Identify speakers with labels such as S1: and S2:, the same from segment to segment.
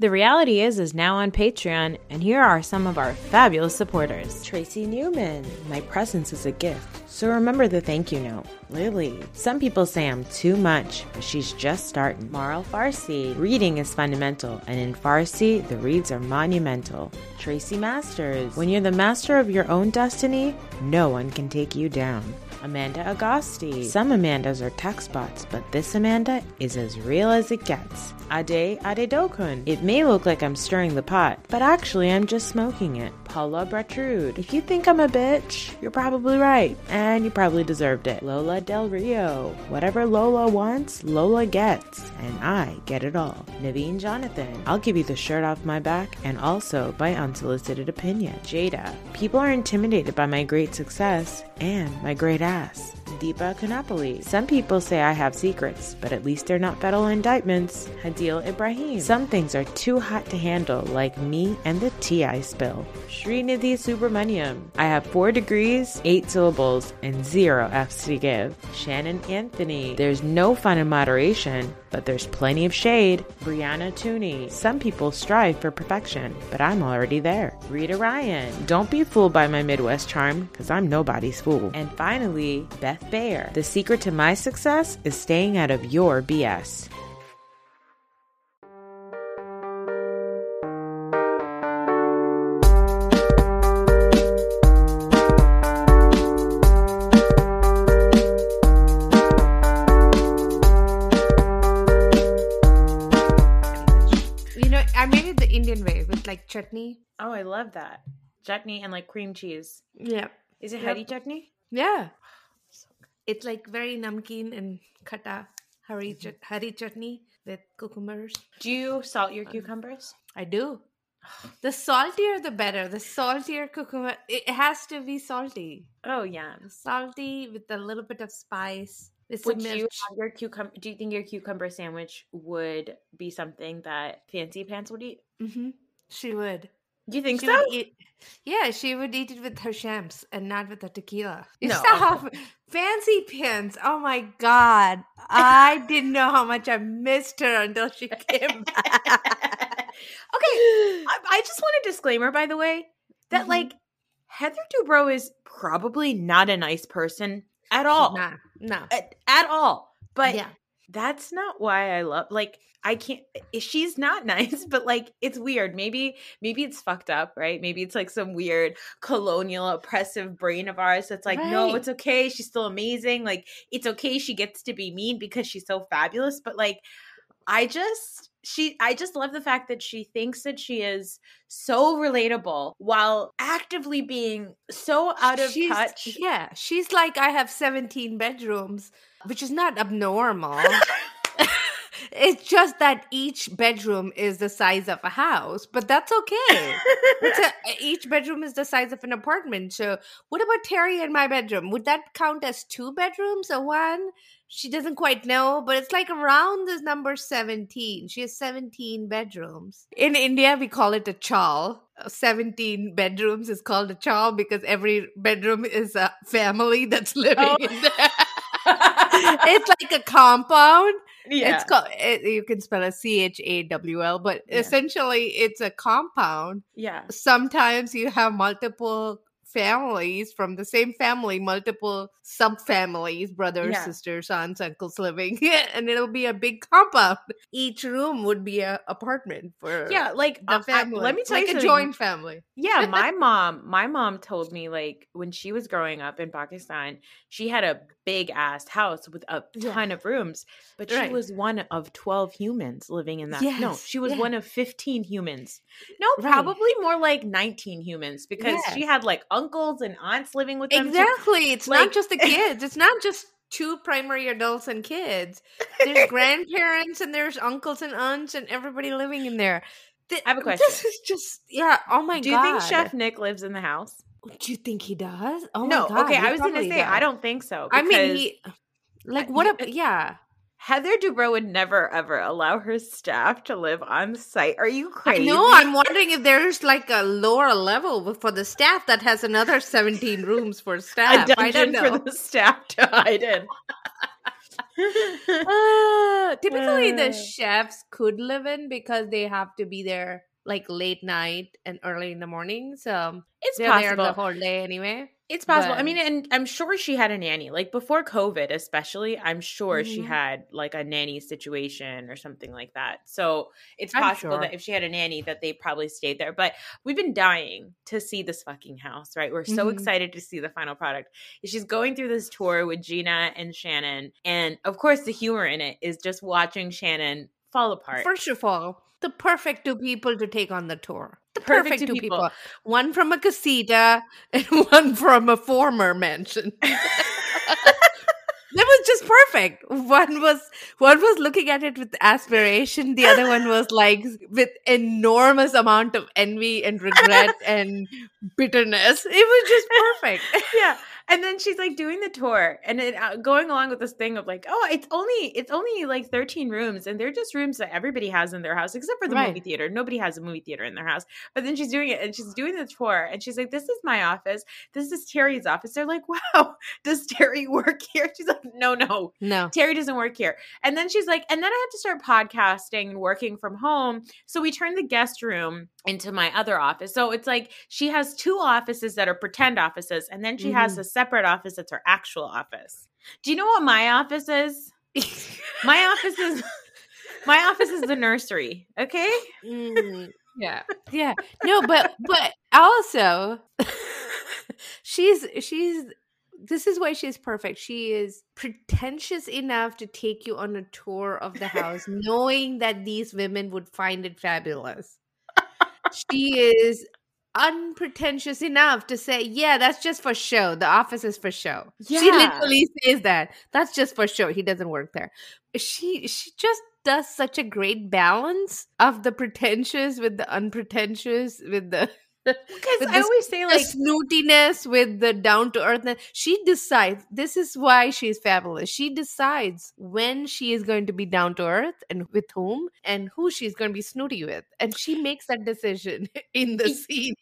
S1: The reality is is now on Patreon, and here are some of our fabulous supporters. Tracy Newman, my presence is a gift. So remember the thank you note. Lily. Some people say I'm too much, but she's just starting. Marl Farsi. Reading is fundamental, and in Farsi, the reads are monumental. Tracy Masters. When you're the master of your own destiny, no one can take you down. Amanda Agosti. Some Amandas are text bots, but this Amanda is as real as it gets. Ade Ade Dokun. It may look like I'm stirring the pot, but actually I'm just smoking it. Paula Bratrude. If you think I'm a bitch, you're probably right, and you probably deserved it. Lola Del Rio. Whatever Lola wants, Lola gets, and I get it all. Naveen Jonathan. I'll give you the shirt off my back, and also by unsolicited opinion. Jada. People are intimidated by my great success and my great ass. Deepa Kanapoli. Some people say I have secrets, but at least they're not federal indictments. Hadil Ibrahim. Some things are too hot to handle, like me and the tea I spill. Srinidhi Subramaniam. I have four degrees, eight syllables, and zero F's to give. Shannon Anthony. There's no fun in moderation, but there's plenty of shade. Brianna Tooney. Some people strive for perfection, but I'm already there. Rita Ryan. Don't be fooled by my Midwest charm, because I'm nobody's fool. And finally, Beth Bayer. The secret to my success is staying out of your BS.
S2: You know, I made it the Indian way with like chutney.
S1: Oh, I love that. Chutney and like cream cheese.
S2: Yeah.
S1: Is it
S2: Yep.
S1: Hari chutney?
S2: Yeah. It's like very namkeen and kata hari, chut- hari chutney with cucumbers.
S1: Do you salt your cucumbers?
S2: I do. The saltier, the better. The saltier cucumber, it has to be salty.
S1: Oh yeah.
S2: Salty with a little bit of spice. With
S1: Would you have your cucumber? Do you think your cucumber sandwich would be something that Fancy Pants would eat?
S2: hmm She would.
S1: Do you think
S2: She
S1: so?
S2: would eat, yeah, she would eat it with her shams and not with the tequila.
S1: No,
S2: Stop. Fancy pants. Oh my god. I didn't know how much I missed her until she came back.
S1: okay, I, I just want a disclaimer, by the way, that
S2: Mhm.
S1: like Heather Dubrow is probably not a nice person at all,
S2: Nah, no.
S1: at, at all. But
S2: yeah.
S1: That's not why I love. Like, I can't. eh, She's not nice, but like, it's weird. Maybe, maybe it's fucked up, right? Maybe it's like some weird colonial oppressive brain of ours that's like, no, it's okay. She's still amazing. Like, it's okay. She gets to be mean because she's so fabulous. But like, I just she I just love the fact that she thinks that she is so relatable while actively being so out of
S2: She's-
S1: touch.
S2: Yeah. She's like, I have 17 bedrooms, which is not abnormal. it's just that each bedroom is the size of a house, but that's okay. A, each bedroom is the size of an apartment. So, what about Terry and my bedroom? Would that count as two bedrooms or one? She doesn't quite know, but it's like around this number 17. She has 17 bedrooms. In India, we call it a chawl. Uh, 17 bedrooms is called a chawl because every bedroom is a family that's living
S1: Oh.
S2: in there. It's like a compound.
S1: yeah.
S2: It's called. It, you can spell it C H A W L, but
S1: Yeah.
S2: essentially, it's a compound.
S1: yeah.
S2: Sometimes you have multiple families from the same family, multiple subfamilies, brothers,
S1: Yeah.
S2: sisters, aunts, uncles living, and it'll be a big compound. Each room would be an apartment for
S1: Yeah, like
S2: the
S1: I- I-
S2: family.
S1: let me tell
S2: like
S1: you
S2: a
S1: something.
S2: joint family.
S1: Yeah, my mom, my mom told me like when she was growing up in Pakistan, she had a big ass house with a
S2: Yeah.
S1: ton of rooms, but she was one of 12 humans living in that. no, she was
S2: yeah.
S1: one of 15 humans. No,
S2: Right.
S1: probably more like 19 humans because she had like uncles and aunts living with them. too.
S2: Exactly. It's
S1: Like-
S2: not just the kids. It's not just two primary adults and kids. There's grandparents and there's uncles and aunts and everybody living in there. Th-
S1: I have a question.
S2: This is just yeah. Oh my
S1: Do
S2: god.
S1: Do you think Chef Nick lives in the house?
S2: Do you think he does? Oh
S1: no.
S2: my god.
S1: okay, I was going to
S2: probably
S1: say I don't think so.
S2: I mean, he like what a yeah.
S1: Heather Dubrow would never ever allow her staff to live on site. Are you crazy?
S2: No, I'm wondering if there's like a lower level for the staff that has another 17 rooms for
S1: a
S2: staff. I don't
S1: dungeon
S2: know.
S1: for the staff to hide in.
S2: Uh, typically,
S1: Uh.
S2: the chefs could live in because they have to be there like late night and early in the morning. So
S1: It's
S2: they're there
S1: possible.
S2: the whole day anyway.
S1: It's possible. I mean, and I'm sure she had a nanny. Like before COVID, especially, I'm sure she
S2: Mhm.
S1: had like a nanny situation or something like that. So it's
S2: I'm
S1: possible
S2: sure.
S1: that if she had a nanny, that they probably stayed there. But we've been dying to see this fucking house, right? We're so
S2: Mhm.
S1: excited to see the final product. She's going through this tour with Gina and Shannon, and of course, the humor in it is just watching Shannon fall apart.
S2: First of all, the perfect two people to take on the tour. The
S1: Perfect
S2: perfect,
S1: two people.
S2: people. One from a casita and one from a former mansion. It was just perfect. One was one was looking at it with aspiration. The other one was like with enormous amount of envy and regret and bitterness. It was just perfect.
S1: yeah and then she's like doing the tour and it, uh, going along with this thing of like oh it's only it's only like 13 rooms and they're just rooms that everybody has in their house except for the movie theater nobody has a movie theater in their house but then she's doing it and she's doing the tour and she's like this is my office this is terry's office they're like wow does terry work here she's like no no
S2: No.
S1: Terry doesn't work here. And then she's like, and then I have to start podcasting and working from home. So we turned the guest room into my other office. So it's like she has two offices that are pretend offices, and then she has
S2: Mhm.
S1: A separate office that's her actual office. Do you know what my office is? My office is my office is the nursery. Okay.
S2: Mm, yeah yeah no but but also she's she's this is why she's perfect she is pretentious enough to take you on a tour of the house knowing that these women would find it fabulous she is unpretentious enough to say yeah that's just for show. The office is for show. She literally says that. That's just for show. He doesn't work there. She she just does such a great balance of the pretentious with the unpretentious with the
S1: Because I
S2: this-
S1: always say
S2: the
S1: like
S2: snootiness with the down to earthness. She decides this is why she's fabulous. She decides when she is going to be down to earth and with whom and who she's going to be snooty with. And she makes that decision in the scene.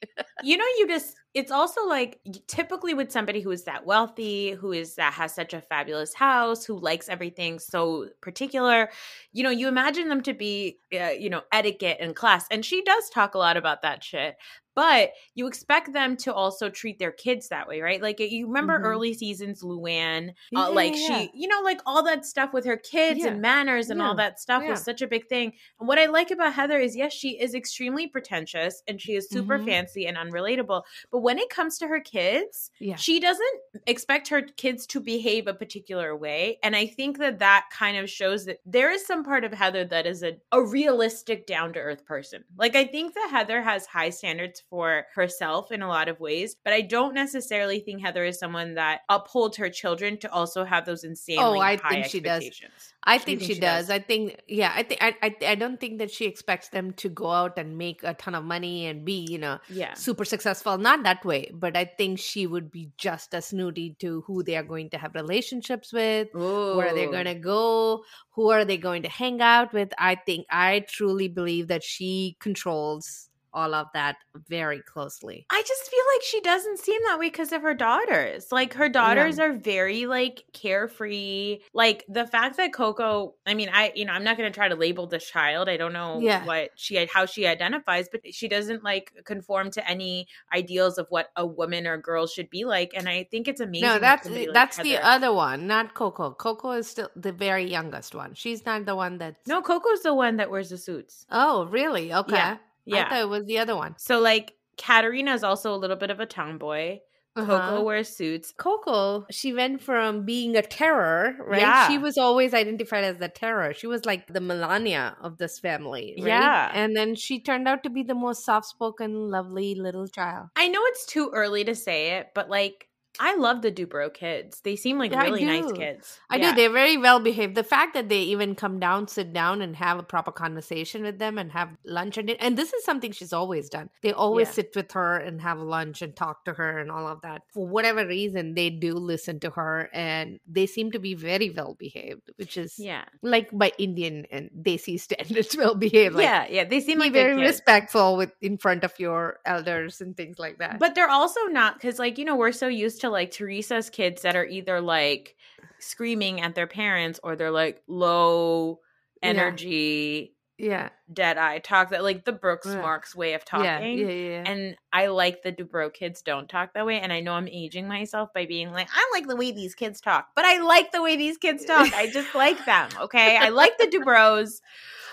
S1: you know you just it's also like typically with somebody who is that wealthy who is that has such a fabulous house who likes everything so particular you know you imagine them to be uh, you know etiquette and class and she does talk a lot about that shit but you expect them to also treat their kids that way right like you remember
S2: Mhm.
S1: early seasons luann
S2: Yeah,
S1: uh, like
S2: yeah, yeah.
S1: she you know like all that stuff with her kids
S2: Yeah.
S1: and manners and all that stuff
S2: Yeah.
S1: was such a big thing and what i like about heather is yes she is extremely pretentious and she is super
S2: Mhm.
S1: fancy and unrelatable but when it comes to her kids
S2: Yeah.
S1: she doesn't expect her kids to behave a particular way and i think that that kind of shows that there is some part of heather that is a, a realistic down to earth person like i think that heather has high standards for herself in a lot of ways but i don't necessarily think heather is someone that upholds her children to also have those insanely
S2: Oh, I
S1: high
S2: think she does.
S1: expectations
S2: I think,
S1: think
S2: she,
S1: she
S2: does.
S1: does?
S2: I think, yeah, I think, I, I, I don't think that she expects them to go out and make a ton of money and be, you know,
S1: yeah
S2: super successful. Not that way, but I think she would be just as snooty to who they are going to have relationships with, where
S1: they're
S2: going to go, who are they going to hang out with. I think, I truly believe that she controls all of that very closely.
S1: I just feel like she doesn't seem that way because of her daughters. Like her daughters are very like carefree. Like the fact that Coco, I mean, I you know, I'm not going to try to label this child. I don't know
S2: Yeah.
S1: what she how she identifies, but she doesn't like conform to any ideals of what a woman or girl should be like. And I think it's amazing.
S2: No, that's
S1: like
S2: that's the other one, not Coco. Coco is still the very youngest one. She's not the one that
S1: No, Coco's the one that wears the suits.
S2: Oh, really? Okay.
S1: Yeah. Yeah.
S2: I thought it was the other one.
S1: so like Katarina is also a little bit of a tomboy. Coco
S2: Uh-huh.
S1: wears suits.
S2: Coco, she went from being a terror, right?
S1: Yeah.
S2: She was always identified as the terror. She was like the Melania of this family, right?
S1: Yeah.
S2: And then she turned out to be the most soft spoken, lovely little child.
S1: I know it's too early to say it, but like I love the Dubrow kids. They seem like
S2: Yeah,
S1: really nice kids.
S2: I
S1: Yeah.
S2: do. They're very well behaved. The fact that they even come down, sit down, and have a proper conversation with them and have lunch and and this is something she's always done. They always
S1: Yeah.
S2: sit with her and have lunch and talk to her and all of that. For whatever reason, they do listen to her and they seem to be very well behaved, which is
S1: Yeah.
S2: like by Indian and Desi standards, well behaved. Like,
S1: yeah, yeah. They seem like
S2: very respectful with in front of your elders and things like that.
S1: But they're also not because, like, you know, we're so used to like Teresa's kids that are either like screaming at their parents or they're like low energy
S2: Yeah.
S1: dead eye talk that like the Brooks
S2: Yeah.
S1: Marks way of talking.
S2: Yeah. Yeah.
S1: And I like the Dubrow kids don't talk that way. And I know I'm aging myself by being like, I like the way these kids talk, but I like the way these kids talk. I just like them. Okay. I like the Dubrows.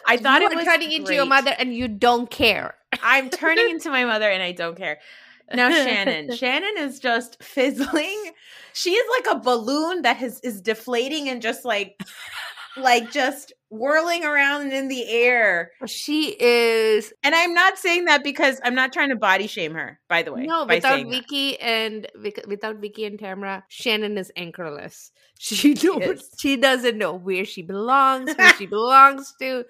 S1: I thought
S2: you
S1: it was
S2: turning into your mother and you don't care.
S1: I'm turning into my mother and I don't care. Now Shannon, Shannon is just fizzling. She is like a balloon that has is deflating and just like like just whirling around in the air.
S2: She is
S1: And I'm not saying that because I'm not trying to body shame her, by the way.
S2: no without
S1: saying that.
S2: Vicky and without Vicky and Tamara. Shannon is anchorless. She
S1: is.
S2: she doesn't know where she belongs, who she belongs to,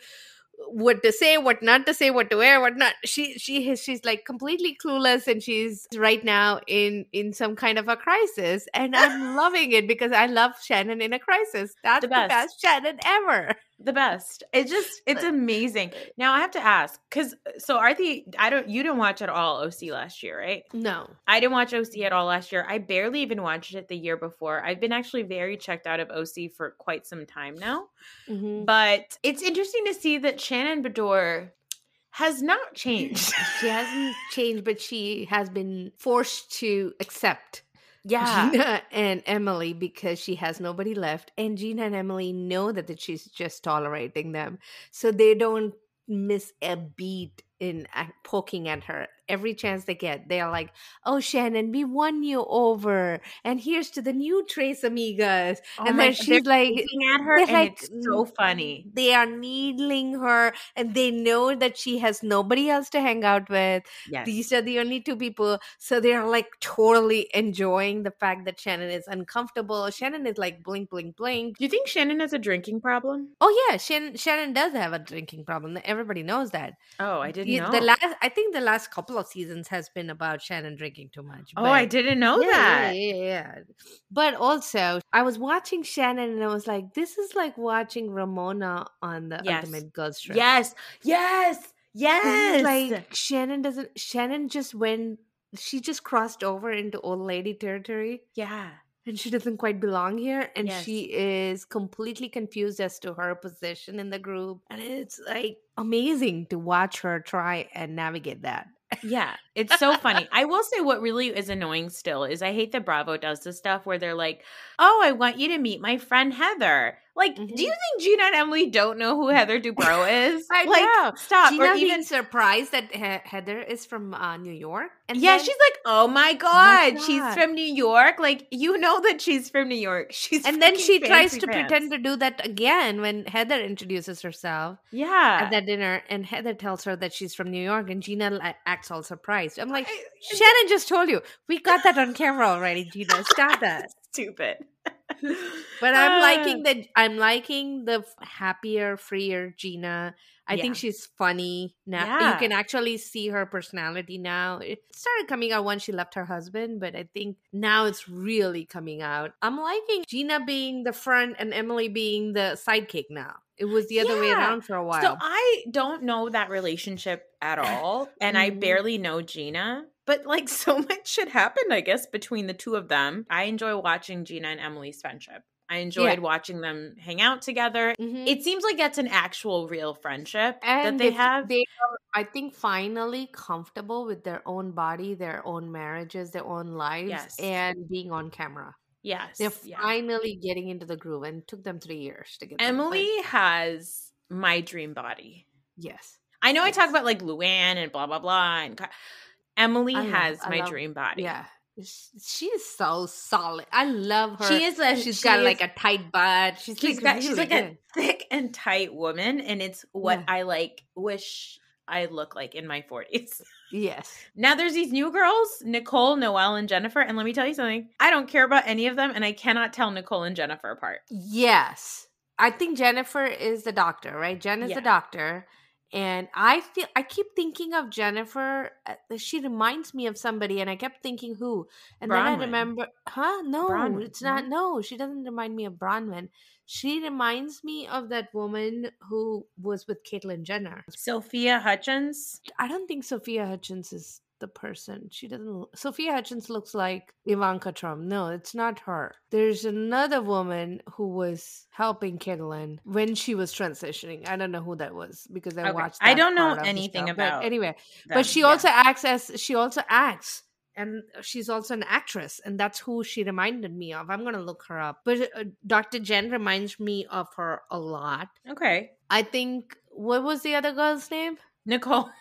S2: what to say, what not to say, what to wear, what not. She she is she's like completely clueless, and she's right now in in some kind of a crisis, and I'm loving it because I love Shannon in a crisis. That's the
S1: best.
S2: best, Shannon ever.
S1: The best. It just it's amazing. Now I have to ask cuz so Arthi I don't you didn't watch at all OC last year, right?
S2: No,
S1: I didn't watch OC at all last year. I barely even watched it the year before. I've been actually very checked out of OC for quite some time now.
S2: Mhm.
S1: But it's interesting to see that Shannon Beador has not changed.
S2: she hasn't changed, but she has been forced to accept
S1: yeah.
S2: Gina and Emily because she has nobody left. And Gina and Emily know that, that she's just tolerating them. So they don't miss a beat in uh, poking at her. Every chance they get, they are like, Oh, Shannon, we won you over. And here's to the new Tres Amigas.
S1: Oh
S2: and then she's like,
S1: looking at her and
S2: like,
S1: it's so funny.
S2: They are needling her and they know that she has nobody else to hang out with
S1: Yes.
S2: these are the only two people so they're like totally enjoying the fact that shannon is uncomfortable shannon is like blink blink blink
S1: Do you think Shannon has a drinking problem?
S2: oh yeah shannon, shannon does have a drinking problem everybody knows that
S1: Oh, I didn't know.
S2: the last i think the last couple of seasons has been about shannon drinking too much
S1: oh, I didn't know
S2: yeah,
S1: that.
S2: Yeah, yeah, yeah. But also, I was watching Shannon and I was like, this is like watching Ramona on the
S1: Yes.
S2: Ultimate Girls Trip.
S1: Yes. Yes. Yes.
S2: like Shannon doesn't Shannon just went she just crossed over into old lady territory
S1: yeah.
S2: and she doesn't quite belong here and
S1: Yes.
S2: she is completely confused as to her position in the group and it's like amazing to watch her try and navigate that.
S1: Yeah, it's so funny. I will say what really is annoying still is I hate that Bravo does this stuff where they're like, "Oh, I want you to meet my friend Heather." Like, do you
S2: Mhm.
S1: think Gina and Emily don't know who Heather Dubrow is?
S2: I
S1: like,
S2: know.
S1: stop.
S2: Gina
S1: or even
S2: surprised that he- Heather is from uh, New York. And
S1: yeah,
S2: then-
S1: she's like, "Oh my god, she's
S2: God.
S1: from New York." Like, you know that she's from New York. She's
S2: and then she tries to
S1: pants.
S2: pretend to do that again when Heather introduces herself.
S1: Yeah,
S2: at that dinner and Heather tells her that she's from New York and Gina acts all surprised. I'm like,
S1: I-
S2: Shannon just told you. We got that on camera already, Gina. Stop that.
S1: stupid.
S2: But I'm
S1: Ah.
S2: liking that I'm liking the happier, freer Gina. I think she's funny now.
S1: Yeah.
S2: You can actually see her personality now. It started coming out once she left her husband, but I think now it's really coming out. I'm liking Gina being the front and Emily being the sidekick now. It was the other way around for a while.
S1: So I don't know that relationship at all, and I
S2: Mhm.
S1: barely know Gina. But like so much should happen, I guess, between the two of them. I enjoy watching Gina and Emily's friendship. I enjoyed watching them hang out together.
S2: Mhm.
S1: It seems like that's an actual real friendship that they have.
S2: they are i think finally comfortable with their own body their own marriages their own lives
S1: Yes.
S2: and being on camera
S1: yes.
S2: they're
S1: yeah.
S2: finally getting into the groove and it took them three years to get
S1: Emily has my dream body.
S2: yes
S1: I know I talk about like Luann and blah blah blah and Emily
S2: love-
S1: has
S2: I
S1: my
S2: love-
S1: dream body.
S2: yeah Sh- she is so solid i love her
S1: She is a
S2: she's
S1: she
S2: got
S1: is-
S2: like a tight butt she's,
S1: she's
S2: like
S1: got she's
S2: really
S1: like a thick and tight woman and it's what
S2: Yeah.
S1: i like wish i look like in my 40s
S2: yes
S1: now there's these new girls nicole noelle and jennifer and let me tell you something i don't care about any of them and i cannot tell nicole and jennifer apart
S2: Yes. I think Jennifer is the doctor, right? Jen is
S1: Yeah.
S2: the doctor. And I feel I keep thinking of Jennifer. uh, She reminds me of somebody, and I kept thinking who. And then I remember, huh? No,
S1: Bronwyn,
S2: it's not. No, she doesn't remind me of Bronwyn. She reminds me of that woman who was with Caitlyn Jenner.
S1: sophia hutchins
S2: I don't think Sophia Hutchins is the person. She doesn't. Sophia Hutchins looks like Ivanka Trump. No, it's not her. There's another woman who was helping Caitlyn when she was transitioning. I don't know who that was because I
S1: Okay.
S2: watched.
S1: I don't know
S2: part of the
S1: anything
S2: stuff. But
S1: about
S2: anyway.
S1: them,
S2: but she
S1: yeah.
S2: also acts as she also acts. And she's also an actress, and that's who she reminded me of. I'm gonna look her up. But uh, Dr. Jen reminds me of her a lot.
S1: okay.
S2: I think what was the other girl's name?
S1: Nicole.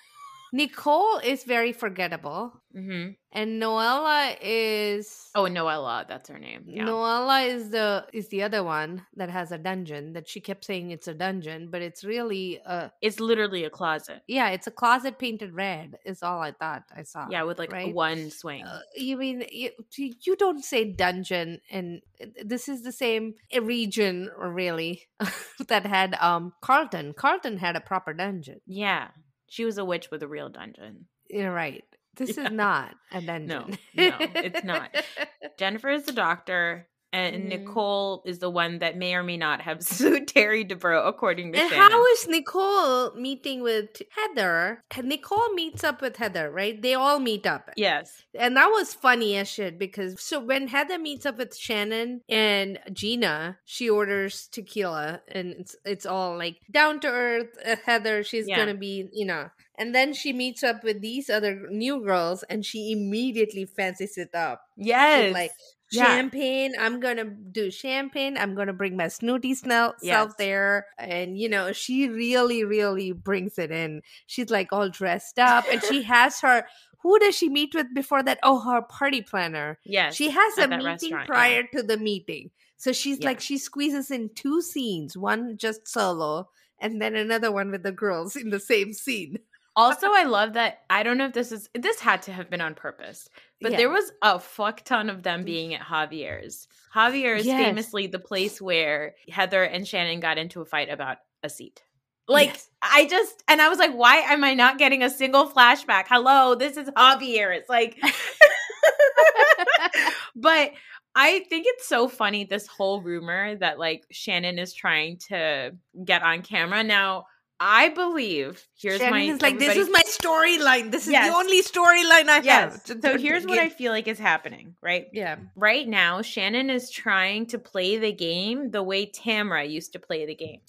S2: Nicole is very forgettable,
S1: hmm
S2: and Noella is
S1: Oh, Noella, that's her name. Yeah.
S2: Noella is the is the other one that has a dungeon that she kept saying it's a dungeon, but it's really a
S1: It's literally a closet.
S2: yeah, it's a closet painted red. Is all I thought I saw.
S1: Yeah, with like
S2: right?
S1: one swing.
S2: Uh, you mean you, you don't say dungeon and this is the same region really that had um carlton carlton had a proper dungeon
S1: yeah. She was a witch with a real dungeon.
S2: you're right this
S1: Yeah.
S2: is not a dungeon
S1: no, no, it's not. Jennifer is the doctor, and
S2: Mhm.
S1: Nicole is the one that may or may not have sued Terry Dubrow, according to
S2: and
S1: Shannon.
S2: how is nicole meeting with heather nicole meets up with heather right they all meet up
S1: yes.
S2: And that was funny as shit because so when Heather meets up with Shannon and Gina, she orders tequila and it's it's all like down to earth. Uh, Heather, she's
S1: Yeah.
S2: gonna be, you know. And then she meets up with these other new girls and she immediately fancies it up.
S1: Yes.
S2: She's like,
S1: Yeah.
S2: champagne. I'm gonna do champagne. I'm gonna bring my snooty smell
S1: Yes.
S2: self there, and you know she really, really brings it in. She's like all dressed up, and she has her. Who does she meet with before that? Oh, her party planner.
S1: yes.
S2: She has a meeting
S1: restaurant, yeah.
S2: prior to the meeting, so she's
S1: Yeah.
S2: like she squeezes in two scenes, one just solo, and then another one with the girls in the same scene.
S1: Also, I love that. I don't know if this is this had to have been on purpose, but
S2: Yeah.
S1: there was a fuck ton of them being at Javier's. Javier is
S2: Yes.
S1: famously the place where Heather and Shannon got into a fight about a seat. Like
S2: Yes.
S1: I just and I was like, why am I not getting a single flashback? Hello, this is Javier. It's like but I think it's so funny this whole rumor that like Shannon is trying to get on camera. Now, I believe here's
S2: Shannon
S1: my
S2: is like, this is my storyline. This is
S1: Yes.
S2: the only storyline I
S1: Yes.
S2: have.
S1: So here's what I feel like is happening, right?
S2: Yeah.
S1: Right now, Shannon is trying to play the game the way Tamra used to play the game.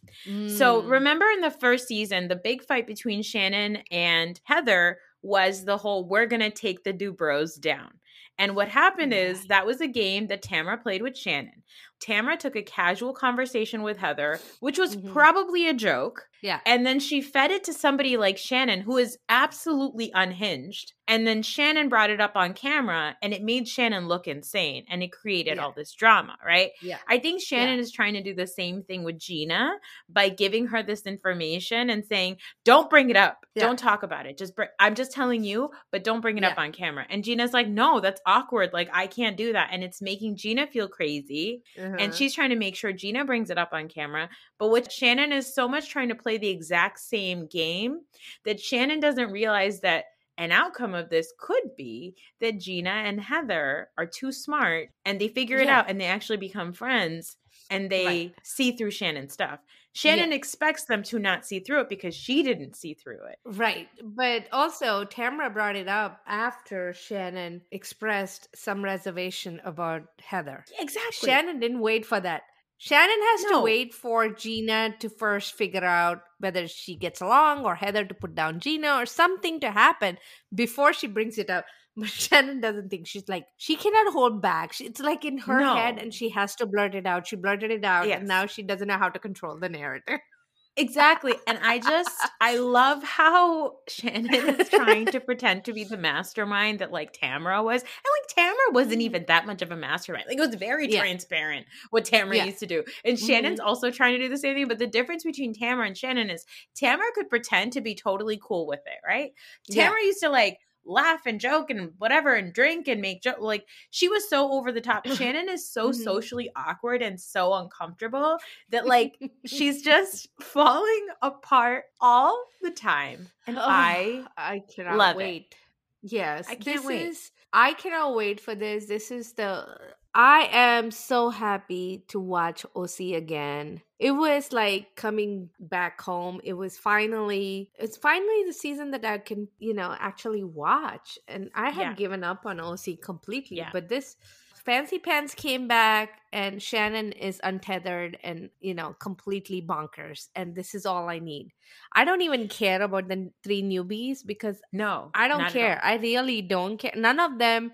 S1: So
S2: Mm.
S1: remember in the first season, the big fight between Shannon and Heather was the whole we're gonna take the Dubrows down. And what happened is that was a game that Tamara played with Shannon. Tamara took a casual conversation with Heather, which was
S2: Mhm.
S1: probably a joke.
S2: Yeah.
S1: And then she fed it to somebody like Shannon, who is absolutely unhinged. And then Shannon brought it up on camera and it made Shannon look insane and it created
S2: Yeah.
S1: all this drama, right?
S2: Yeah.
S1: I think Shannon is trying to do the same thing with Gina by giving her this information and saying, "Don't bring it up.
S2: Yeah.
S1: Don't talk about it. Just br- I'm just telling you, but don't bring it up on camera." And Gina's like, "No, that's awkward. Like I can't do that." And it's making Gina feel crazy. And mm-hmm. she's trying to make sure Gina brings it up on camera. But what Shannon is so much trying to play the exact same game that Shannon doesn't realize that an outcome of this could be that Gina and Heather are too smart and they figure it out and they actually become friends and they
S2: Right.
S1: see through Shannon's stuff. Shannon expects them to not see through it because she didn't see through it.
S2: Right. But also, Tamara brought it up after Shannon expressed some reservation about Heather.
S1: Exactly.
S2: Shannon didn't wait for that. Shannon has
S1: No.
S2: to wait for Gina to first figure out whether she gets along or Heather to put down Gina or something to happen before she brings it up. But Shannon doesn't think she's like she cannot hold back. She, it's like in her
S1: No.
S2: head, and she has to blurt it out. She blurted it out,
S1: Yes.
S2: and now she doesn't know how to control the narrative.
S1: Exactly. And I just I love how Shannon is trying to pretend to be the mastermind that like Tamara was. And like Tamara wasn't mm-hmm. even that much of a mastermind. Like it was very.
S2: Yeah.
S1: transparent what Tamara
S2: Yeah.
S1: used to do. And mm-hmm. Shannon's also trying to do the same thing. But the difference between Tamara and Shannon is Tamara could pretend to be totally cool with it, right?
S2: Yeah.
S1: Tamara used to like laugh and joke and whatever and drink and make joke like she was so over the top. Shannon is so
S2: Mhm.
S1: socially awkward and so uncomfortable that like she's just falling apart all the time and
S2: Oh,
S1: i
S2: I cannot
S1: love it.
S2: wait. Yes,
S1: I can't
S2: this
S1: wait.
S2: is. I cannot wait for this. This is the I am so happy to watch OC again. It was like coming back home. It was finally it's finally the season that I can, you know, actually watch. And I had
S1: Yeah.
S2: given up on OC completely,
S1: Yeah.
S2: but this Fancy Pants came back and Shannon is untethered and, you know, completely bonkers. And this is all I need. I don't even care about the three newbies because
S1: No,
S2: I don't care. I really don't care. None of them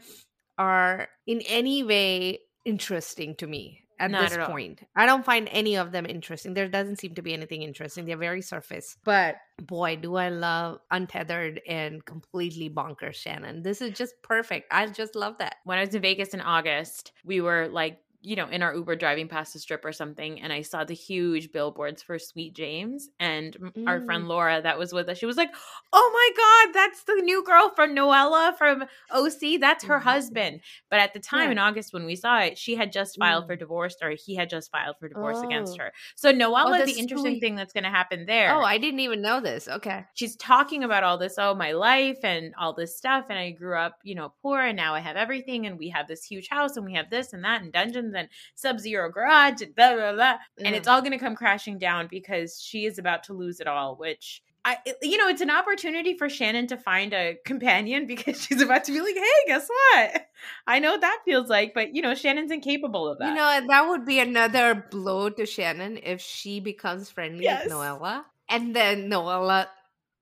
S2: are in any way interesting to me at
S1: Not
S2: this
S1: at
S2: point. I don't find any of them interesting. There doesn't seem to be anything interesting. They're very surface. But boy, do I love untethered and completely bonkers Shannon. This is just perfect. I just love that.
S1: when I was in Vegas in August, we were like, you know, in our Uber driving past the strip or something, and I saw the huge billboards for Sweet James. And m- our friend
S2: Mm.
S1: Laura, that was with us, she was like, "Oh my God, that's the new girl from Noella from OC. That's her
S2: Mhm.
S1: husband." But at the time
S2: Yeah.
S1: in August when we saw it, she had just filed
S2: Mm.
S1: for divorce, or he had just filed for divorce against
S2: Oh.
S1: her. So Noella,
S2: that's
S1: the interesting
S2: sweet.
S1: thing that's going to happen there
S2: Oh, I didn't even know this. Okay.
S1: she's talking about all this oh my life and all this stuff and i grew up you know poor and now i have everything and we have this huge house and we have this and that and dungeons and sub-zero garage and blah blah blah and it's all going to come crashing down because she is about to lose it all which I, you know, it's an opportunity for Shannon to find a companion because she's about to be like, "Hey, guess what? I know what that feels like." But you know, Shannon's incapable of that.
S2: You know, that would be another blow to Shannon if she becomes friendly
S1: Yes.
S2: with Noella. And then Noella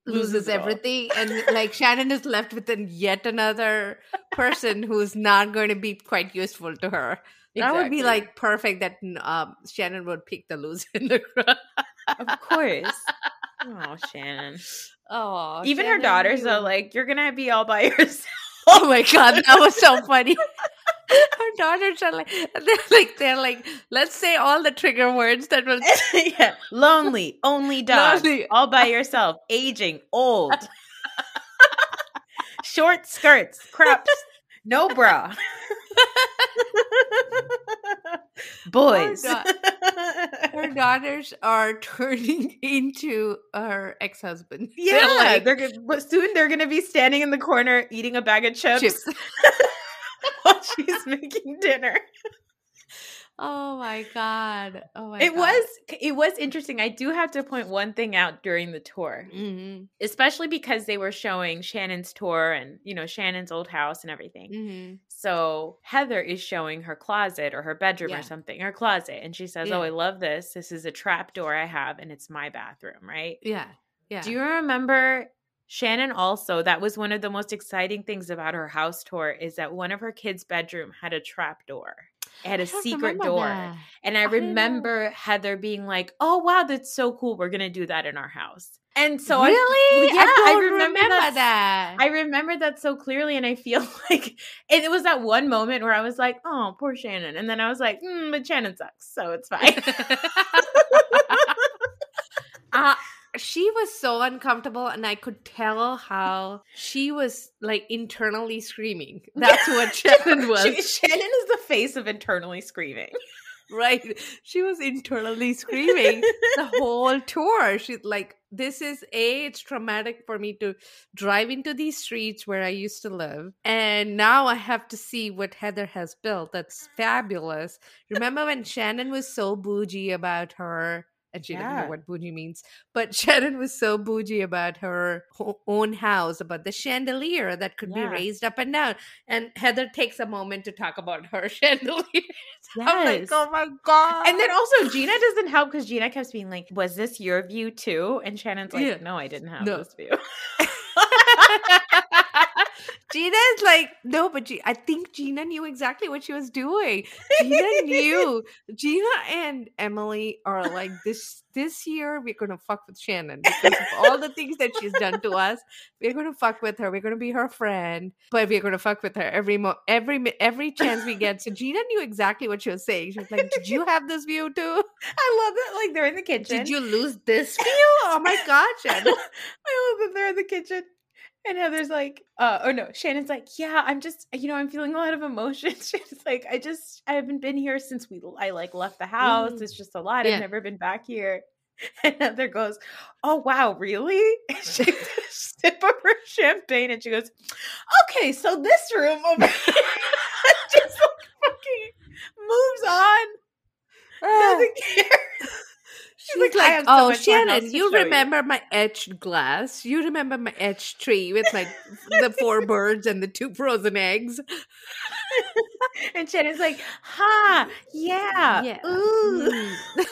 S1: Loses
S2: loses everything. And like Shannon is left with yet another person who's not going to be quite useful to her. That would be like perfect that um, Shannon would pick the loser in the crowd.
S1: of course. oh, Shannon.
S2: Oh,
S1: Even her daughters
S2: you-
S1: are like, "You're gonna be all by yourself."
S2: Oh my god, that was so funny. Her daughters are like, they're like, they're like, let's say all the trigger words that will
S1: yeah. Lonely, only dog,
S2: Lonely.
S1: all by yourself, aging, old, short skirts, crops, no bra, boys.
S2: Oh, her daughters are turning into her ex-husband. They're
S1: yeah,
S2: like,
S1: they're gonna, but soon they're gonna be standing in the corner eating a bag of chips,
S2: chips.
S1: while she's making dinner.
S2: Oh my god! Oh my.
S1: it
S2: god.
S1: was it was interesting. I do have to point one thing out during the tour.
S2: Mhm,
S1: especially because they were showing Shannon's tour and you know Shannon's old house and everything.
S2: mhm.
S1: So Heather is showing her closet or her bedroom
S2: Yeah.
S1: or something, her closet, and she says, "Oh, I love this. This is a trap door I have, and it's my bathroom, right?"
S2: Yeah, yeah.
S1: Do you remember? Shannon also, that was one of the most exciting things about her house tour is that one of her kids' bedroom had a trap door. It had a
S2: I
S1: secret door.
S2: that.
S1: And I
S2: I
S1: remember Heather being like, "Oh wow, that's so cool. We're gonna do that in our house." And so
S2: really,
S1: I,
S2: I
S1: yeah, I
S2: don't
S1: remember,
S2: remember,
S1: that. I remember that so clearly, and I feel like it was that one moment where I was like, "Oh, poor Shannon," and then I was like, mm, "But Shannon sucks, so it's fine."
S2: uh, she was so uncomfortable, and I could tell how she was like internally screaming. That's what Shannon was.
S1: She- Shannon is the face of internally screaming.
S2: right she was internally screaming the whole tour she's like this is a it's traumatic for me to drive into these streets where i used to live and now i have to see what heather has built that's fabulous remember when shannon was so bougie about her and she doesn't know what bougie means but shannon was so bougie about her own house about the chandelier that could
S1: Yeah.
S2: be raised up and down and heather takes a moment to talk about her chandelier I'm like,
S1: Yes.
S2: oh my god.
S1: And then also Gina doesn't help because Gina kept being like, "Was this your view too?" And Shannon's like,
S2: Yeah.
S1: "No, I didn't have
S2: No.
S1: this view."
S2: Gina's like, no, but G- I think Gina knew exactly what she was doing. Gina knew. Gina and Emily are like this. This year, we're gonna fuck with Shannon because of all the things that she's done to us. We're gonna fuck with her. We're gonna be her friend, but we're gonna fuck with her every mo- every every chance we get. So Gina knew exactly what she was saying. She was like, "Did you have this view too?
S1: I love that. Like they're in the kitchen.
S2: Did you lose this view? Oh my god, Shannon!"
S1: I love that they're in the kitchen. And Heather's like, uh, oh no, Shannon's like, yeah, I'm just, you know, I'm feeling a lot of emotion. She's like, I just, I haven't been here since we, I like left the house.
S2: Mm.
S1: It's just a lot.
S2: Yeah.
S1: I've never been back here. And Heather goes, oh wow, really? And she takes a sip of her champagne and she goes, okay, so this room over here, just like fucking moves on. Doesn't care.
S2: She's
S1: like,
S2: like,
S1: "I have so
S2: oh, Shannon, you
S1: show you."
S2: remember my etched glass? You remember my etched tree with my the four birds and the two frozen eggs?
S1: and Shannon's like, "Ha, yeah,
S2: Yeah.
S1: ooh."
S2: Mm.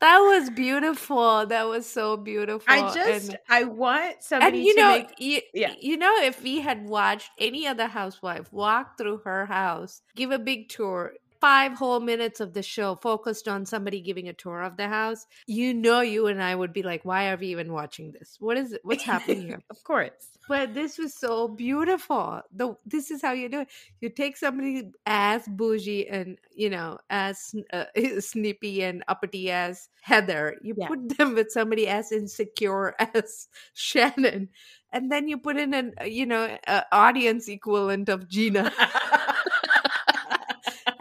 S2: that was beautiful. That was so beautiful.
S1: I just,
S2: and,
S1: I want
S2: and
S1: somebody
S2: you
S1: to
S2: know,
S1: make.
S2: you,
S1: yeah.
S2: you know, if we had watched any other housewife walk through her house, give a big tour, five whole minutes of the show focused on somebody giving a tour of the house, you know, you and I would be like, why are we even watching this? What is it? What's happening here?
S1: of course.
S2: But this was so beautiful. The this is how you do it. You take somebody as bougie and you know as uh, snippy and uppity as Heather. You
S1: Yeah.
S2: put them with somebody as insecure as Shannon, and then you put in an uh, you know uh, audience equivalent of Gina,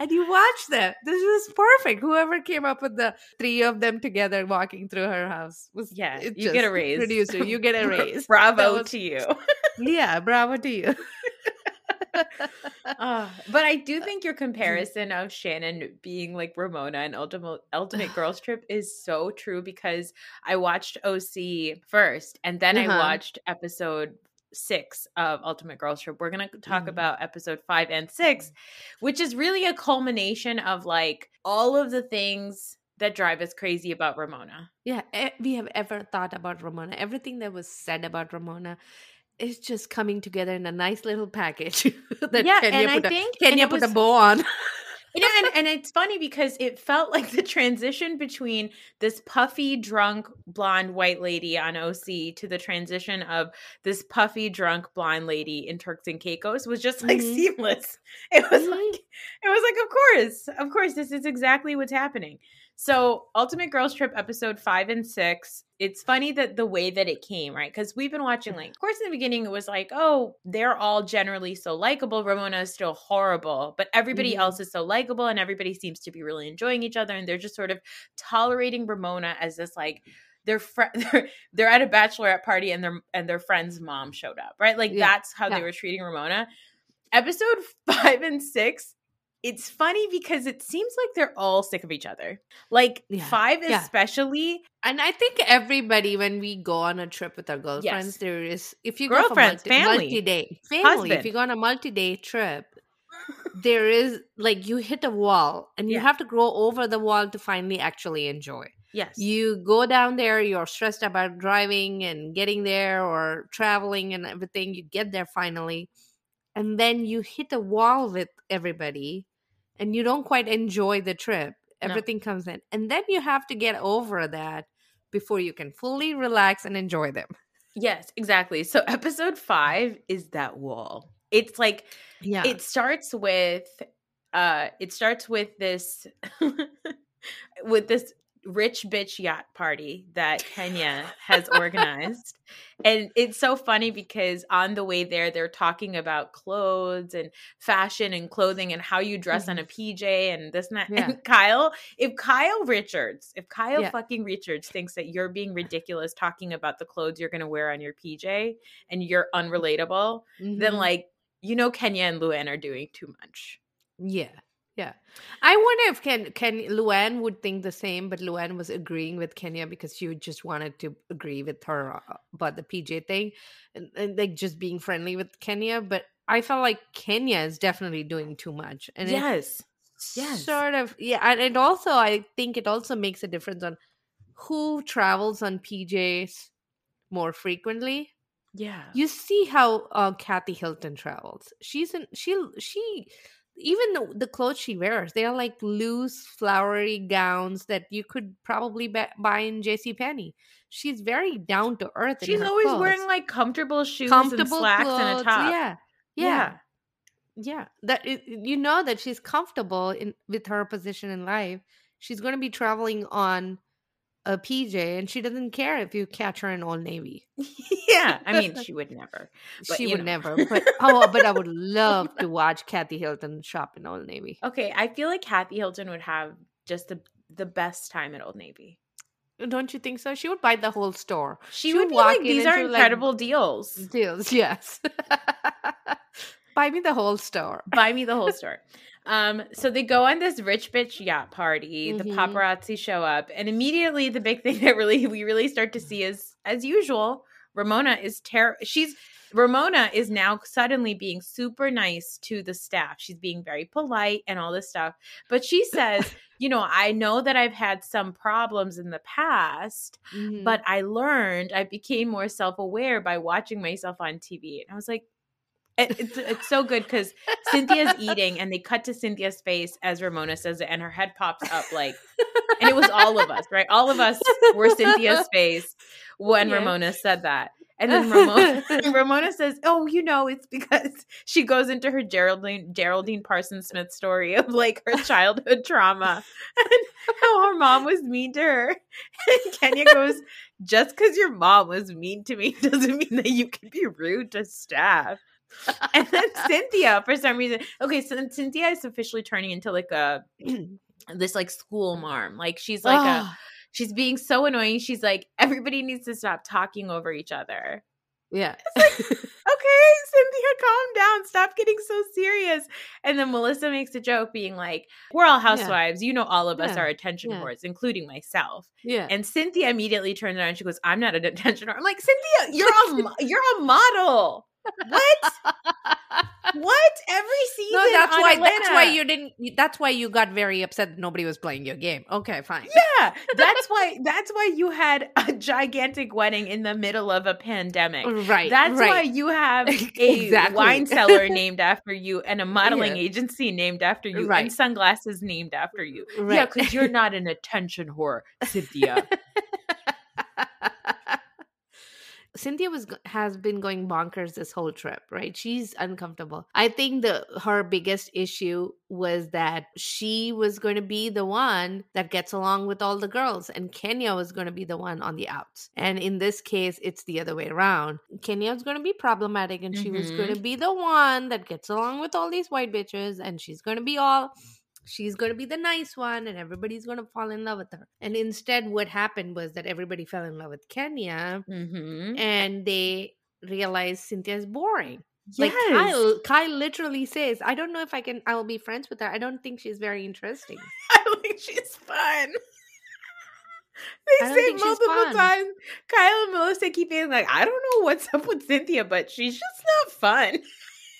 S2: and you watch them. This is perfect. Whoever came up with the three of them together walking through her house was
S1: Yeah, you get a raise.
S2: Producer, you get a raise.
S1: Bravo
S2: was-
S1: to you.
S2: yeah, bravo to you.
S1: Ah, but I do think your comparison of Shannon being like Ramona and Ultimate Ultimate Girls Trip is so true because I watched OC first and then I
S2: Uh-huh.
S1: watched episode six of Ultimate Girls Trip. We're gonna talk
S2: Mhm.
S1: about episode five and six, which is really a culmination of like all of the things that drive us crazy about Ramona.
S2: Yeah, e- we have ever thought about Ramona. Everything that was said about Ramona is just coming together in a nice little package that
S1: Yeah,
S2: Kenya
S1: and I
S2: put, a,
S1: think-
S2: Kenya put a bow on.
S1: You know, and, and it's funny because it felt like the transition between this puffy, drunk, blonde white lady on OC to the transition of this puffy, drunk, blonde lady in Turks and Caicos was just like
S2: Mhm.
S1: seamless. It was
S2: Mhm.
S1: like, it was like, of course, of course, this is exactly what's happening. So, Ultimate Girls Trip episode five and six. It's funny that the way that it came, right? Because we've been watching, like, of course, in the beginning, it was like, oh, they're all generally so likable. Ramona is still horrible, but everybody
S2: Mhm.
S1: else is so likable, and everybody seems to be really enjoying each other, and they're just sort of tolerating Ramona as this like. They're, fr- they're they're at a bachelorette party and their and their friend's mom showed up right like
S2: Yeah,
S1: that's how
S2: yeah.
S1: they were treating Ramona episode five and six it's funny because it seems like they're all sick of each other. Like
S2: Yeah.
S1: five,
S2: Yeah.
S1: especially.
S2: And I think everybody, when we go on a trip with our girlfriends,
S1: Yes.
S2: there is if you
S1: Girlfriends,
S2: go for multi,
S1: family,
S2: multi-day family, if you go on a multi-day trip, there is like you hit a wall and you
S1: Yeah.
S2: have to go over the wall to finally actually enjoy.
S1: Yes.
S2: you go down there you're stressed about driving and getting there or traveling and everything you get there finally and then you hit a wall with everybody and you don't quite enjoy the trip
S1: No.
S2: everything comes in and then you have to get over that before you can fully relax and enjoy them
S1: yes, exactly. So episode five is that wall. It's like
S2: yeah
S1: it starts with uh it starts with this with this rich bitch yacht party that Kenya has organized. And it's so funny because on the way there they're talking about clothes and fashion and clothing and how you dress on a PJ and this and that.
S2: Yeah.
S1: And Kyle, if Kyle Richards, if Kyle
S2: Yeah.
S1: fucking Richards thinks that you're being ridiculous talking about the clothes you're going to wear on your PJ and you're unrelatable, then
S2: Mhm.
S1: like you know Kenya and Luann are doing too much.
S2: yeah yeah i wonder if ken ken luann would think the same but luann was agreeing with kenya because she just wanted to agree with her uh, about the pj thing and, and like just being friendly with kenya but i felt like kenya is definitely doing too much and
S1: yes. Yes.
S2: sort of yeah and it also i think it also makes a difference on who travels on pjs more frequently
S1: Yeah.
S2: you see how uh, Kathy Hilton travels. She's in she she even the, the clothes she wears, they are like loose, flowery gowns that you could probably ba- buy in J.C. Penney. She's very down to earth.
S1: She's always
S2: clothes.
S1: wearing like comfortable shoes
S2: comfortable
S1: and slacks and a
S2: clothes.
S1: top.
S2: Yeah, yeah, yeah. That it, you know that she's comfortable in with her position in life. She's going to be traveling on a PJ, and she doesn't care if you catch her in Old Navy.
S1: yeah. I mean, she would never. But,
S2: she would
S1: know.
S2: never. But oh, but I would love to watch Kathy Hilton shop in Old Navy.
S1: Okay, I feel like Kathy Hilton would have just the the best time at Old Navy.
S2: Don't you think so? She would buy the whole store.
S1: She,
S2: She
S1: would
S2: would
S1: be
S2: walk
S1: like, these are
S2: would, like,
S1: incredible deals.
S2: Deals, yes. Buy me the whole store.
S1: Buy me the whole store. Um, so they go on this rich bitch yacht party.
S2: Mhm.
S1: The paparazzi show up, and immediately the big thing that really we really start to see is, as usual, Ramona is ter. She's Ramona is now suddenly being super nice to the staff. She's being very polite and all this stuff. But she says, you know, I know that I've had some problems in the past,
S2: Mhm.
S1: but I learned, I became more self aware by watching myself on TV. And I was like, it- it's, it's so good because Cynthia's eating and they cut to Cynthia's face as Ramona says it, and her head pops up like, and it was all of us, right? All of us were Cynthia's face when
S2: Yeah.
S1: Ramona said that. And then Ramona, Ramona says, "Oh, you know, it's because she goes into her Geraldine Geraldine Parsons Smith story of like her childhood trauma and how her mom was mean to her." And Kenya goes, "Just because your mom was mean to me doesn't mean that you can be rude to staff." And then Cynthia, for some reason, okay, so then Cynthia is officially turning into like a this like school marm. Like she's like a
S2: Ah,
S1: she's being so annoying. She's like, everybody needs to stop talking over each other.
S2: yeah.
S1: Okay, Cynthia, calm down. Stop getting so serious. And then Melissa makes a joke being like, We're all housewives. You know, all of us
S2: Yeah.
S1: are attention
S2: Yeah.
S1: whores, including myself.
S2: yeah.
S1: And Cynthia immediately turns around she goes, I'm not an attention whore. I'm like, Cynthia, you're a you're a model. What? what? Every season.
S2: no, that's why. That's why you didn't. That's why you got very upset. that Nobody was playing your game. Okay, fine.
S1: Yeah, that's why. That's why you had a gigantic wedding in the middle of a pandemic.
S2: Right.
S1: That's
S2: right.
S1: why you have a
S2: Exactly.
S1: wine cellar named after you and a modeling
S2: Yeah.
S1: agency named after you
S2: Right.
S1: and sunglasses named after you. Yeah, because you're not an attention whore, Cynthia.
S2: Cynthia was has been going bonkers this whole trip, right? She's uncomfortable. I think the her biggest issue was that she was going to be the one that gets along with all the girls and Kenya was going to be the one on the outs. And in this case, it's the other way around. Kenya was going to be problematic and she was going to mm-hmm. be the one that gets along with all these white bitches and she's going to be all she's going to be the nice one and everybody's going to fall in love with her. And instead, what happened was that everybody fell in love with Kenya
S1: mm-hmm.
S2: and they realized Cynthia's boring.
S1: Yes.
S2: Like Kyle, Kyle literally says, "I don't know if I can. I will be friends with her. I don't think she's very interesting."
S1: I don't think she's fun. They say multiple times. Kyle and Melissa keep being like, I don't know what's up with Cynthia, but she's just not fun.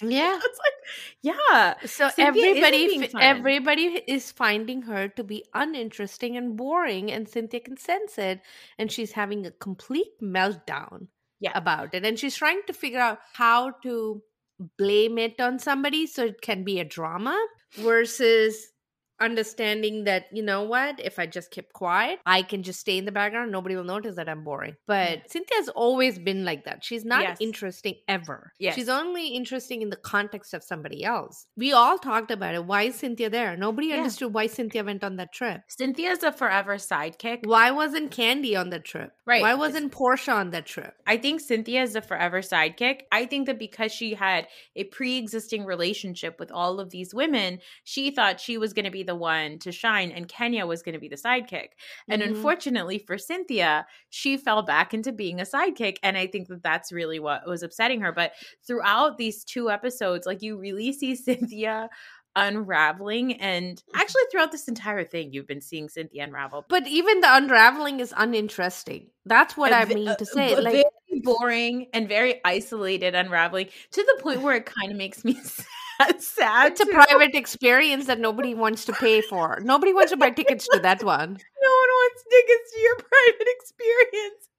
S2: Yeah.
S1: It's like, yeah.
S2: So
S1: Cynthia
S2: everybody,
S1: being
S2: fi-
S1: fun.
S2: everybody is finding her to be uninteresting and boring, and Cynthia can sense it, and she's having a complete meltdown
S1: Yeah.
S2: about it, and she's trying to figure out how to blame it on somebody so it can be a drama versus understanding that you know what if i just keep quiet i can just stay in the background nobody will notice that i'm boring. But cynthia's always been like that. She's not
S1: Yes.
S2: interesting ever.
S1: Yes.
S2: she's only interesting in the context of somebody else. We all talked about it. Why is cynthia there? Nobody
S1: Yeah.
S2: understood why cynthia went on that trip.
S1: Cynthia's a forever sidekick.
S2: why wasn't candy on the trip
S1: Right.
S2: why wasn't portia on that trip
S1: I think Cynthia is a forever sidekick. I think that because she had a pre existing relationship with all of these women, she thought she was going to be the one to shine and Kenya was going to be the sidekick. And
S2: Mhm.
S1: unfortunately for Cynthia, she fell back into being a sidekick. And I think that that's really what was upsetting her. But throughout these two episodes, like you really see Cynthia unraveling. And mm-hmm. actually, throughout this entire thing, you've been seeing Cynthia unravel.
S2: but even the unraveling is uninteresting that's what i mean
S1: uh,
S2: to say like
S1: very boring and very isolated unraveling to the point where it kind of makes me sad. sad
S2: It's a private experience that nobody wants to pay for. Nobody wants to buy tickets to that one.
S1: No one wants tickets to your private experience.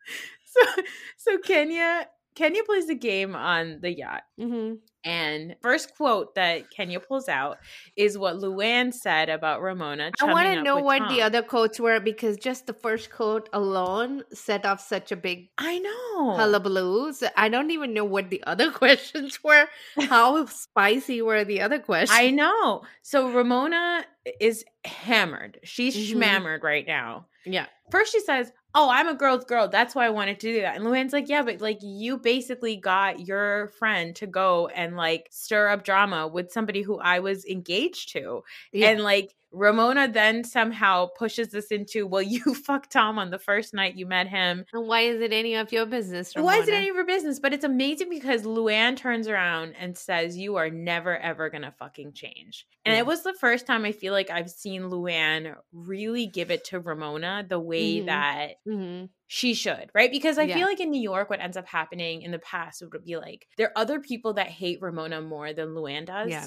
S1: So, so Kenya, Kenya plays the game on the yacht.
S2: hmm
S1: And first quote that Kenya pulls out is what Luann said about Ramona.
S2: I want to know what the other quotes were because just the first quote alone set off such a big
S1: I know.
S2: hullabaloo. So I don't even know what the other questions were. How spicy were the other questions?
S1: I know. So Ramona is hammered. She's schmammered right now.
S2: yeah.
S1: First, she says, "Oh, I'm a girl's girl. That's why I wanted to do that." And Luann's like, "Yeah, but like you basically got your friend to go and like stir up drama with somebody who I was engaged to,
S2: Yeah.
S1: and like Ramona then somehow pushes this into, well, you fucked Tom on the first night you met him.
S2: And why is it any of your business? Ramona?
S1: Why is it any of your business? But it's amazing because Luann turns around and says, You are never, ever going to fucking change. And
S2: Yeah.
S1: it was the first time I feel like I've seen Luann really give it to Ramona the way
S2: Mhm.
S1: that
S2: Mhm.
S1: she should, right? Because I
S2: Yeah.
S1: feel like in New York, what ends up happening in the past would be like there are other people that hate Ramona more than Luann does.
S2: Yeah.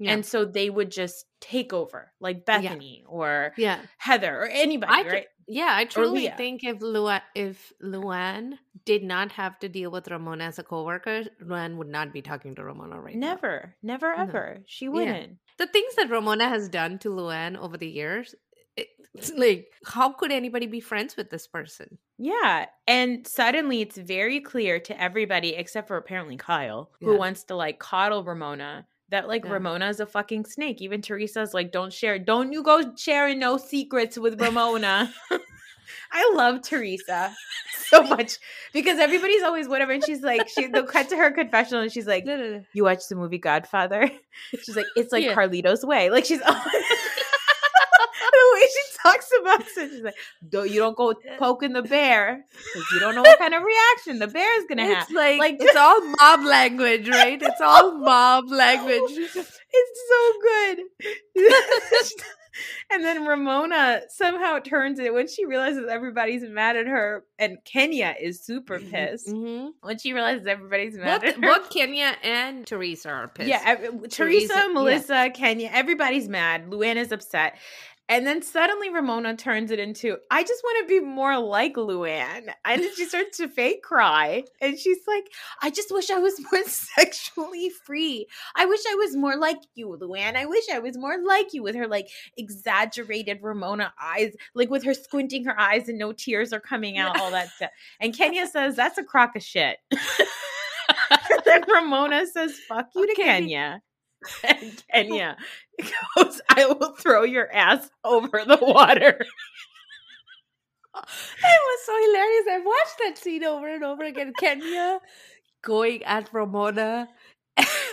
S2: Yeah.
S1: And so they would just take over, like Bethany or
S2: yeah.
S1: Heather or anybody,
S2: I
S1: right?
S2: Yeah, I truly think if Luann, if Luann did not have to deal with Ramona as a coworker, Luann would not be talking to Ramona right now.
S1: Never, never,
S2: No.
S1: ever. She wouldn't.
S2: The things that Ramona has done to Luann over the years, it's like, how could anybody be friends with this person?
S1: Yeah. And suddenly it's very clear to everybody, except for apparently Kyle, who wants to like coddle Ramona, that like
S2: Yeah.
S1: Ramona is a fucking snake. Even Teresa's like, don't share, don't you go sharing no secrets with Ramona. I love Teresa so much because everybody's always whatever. And she's like, she they'll cut to her confessional and she's like,
S2: No, no, no.
S1: You watch the movie Godfather? She's like, It's like
S2: Yeah.
S1: Carlito's way. Like she's always the way she talks about it. She's like, don't, you don't go poking the bear because you don't know what kind of reaction the bear is gonna have.
S2: It's like,
S1: Like-
S2: it's all mob language, right? It's all mob language.
S1: It's so good. and then Ramona somehow turns it when she realizes everybody's mad at her, and Kenya is super pissed
S2: hmm
S1: when she realizes everybody's mad
S2: Both,
S1: at her.
S2: both Kenya and Teresa are pissed.
S1: Yeah, Teresa,
S2: Teresa, yeah.
S1: Melissa, Kenya, everybody's mad. Luann is upset. And then suddenly Ramona turns it into, I just want to be more like Luann. And then she starts to fake cry. And she's like, I just wish I was more sexually free. I wish I was more like you, Luann. I wish I was more like you with her like exaggerated Ramona eyes, like with her squinting her eyes and no tears are coming out, all that stuff. And Kenya says, That's a crock of shit. and then Ramona says, Fuck you oh, to
S2: Okay.
S1: Kenya. And Kenya goes, I will throw your ass over the water.
S2: It was so hilarious. I watched that scene over and over again. Kenya going at Ramona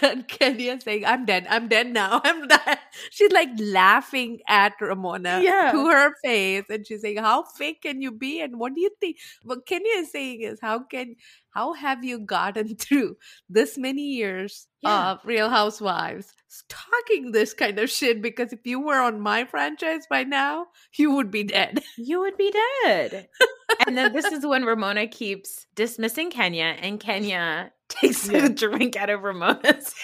S2: and Kenya saying, I'm dead. I'm dead now. I'm dead. She's like laughing at Ramona
S1: Yeah.
S2: to her face. And she's saying, How fake can you be? And what do you think? What Kenya is saying is, How can how have you gotten through this many years
S1: Yeah.
S2: of Real Housewives talking this kind of shit? Because if you were on my franchise by now, you would be dead.
S1: You would be dead. and then this is when Ramona keeps dismissing Kenya, and Kenya takes
S2: Yeah.
S1: a drink out of Ramona's.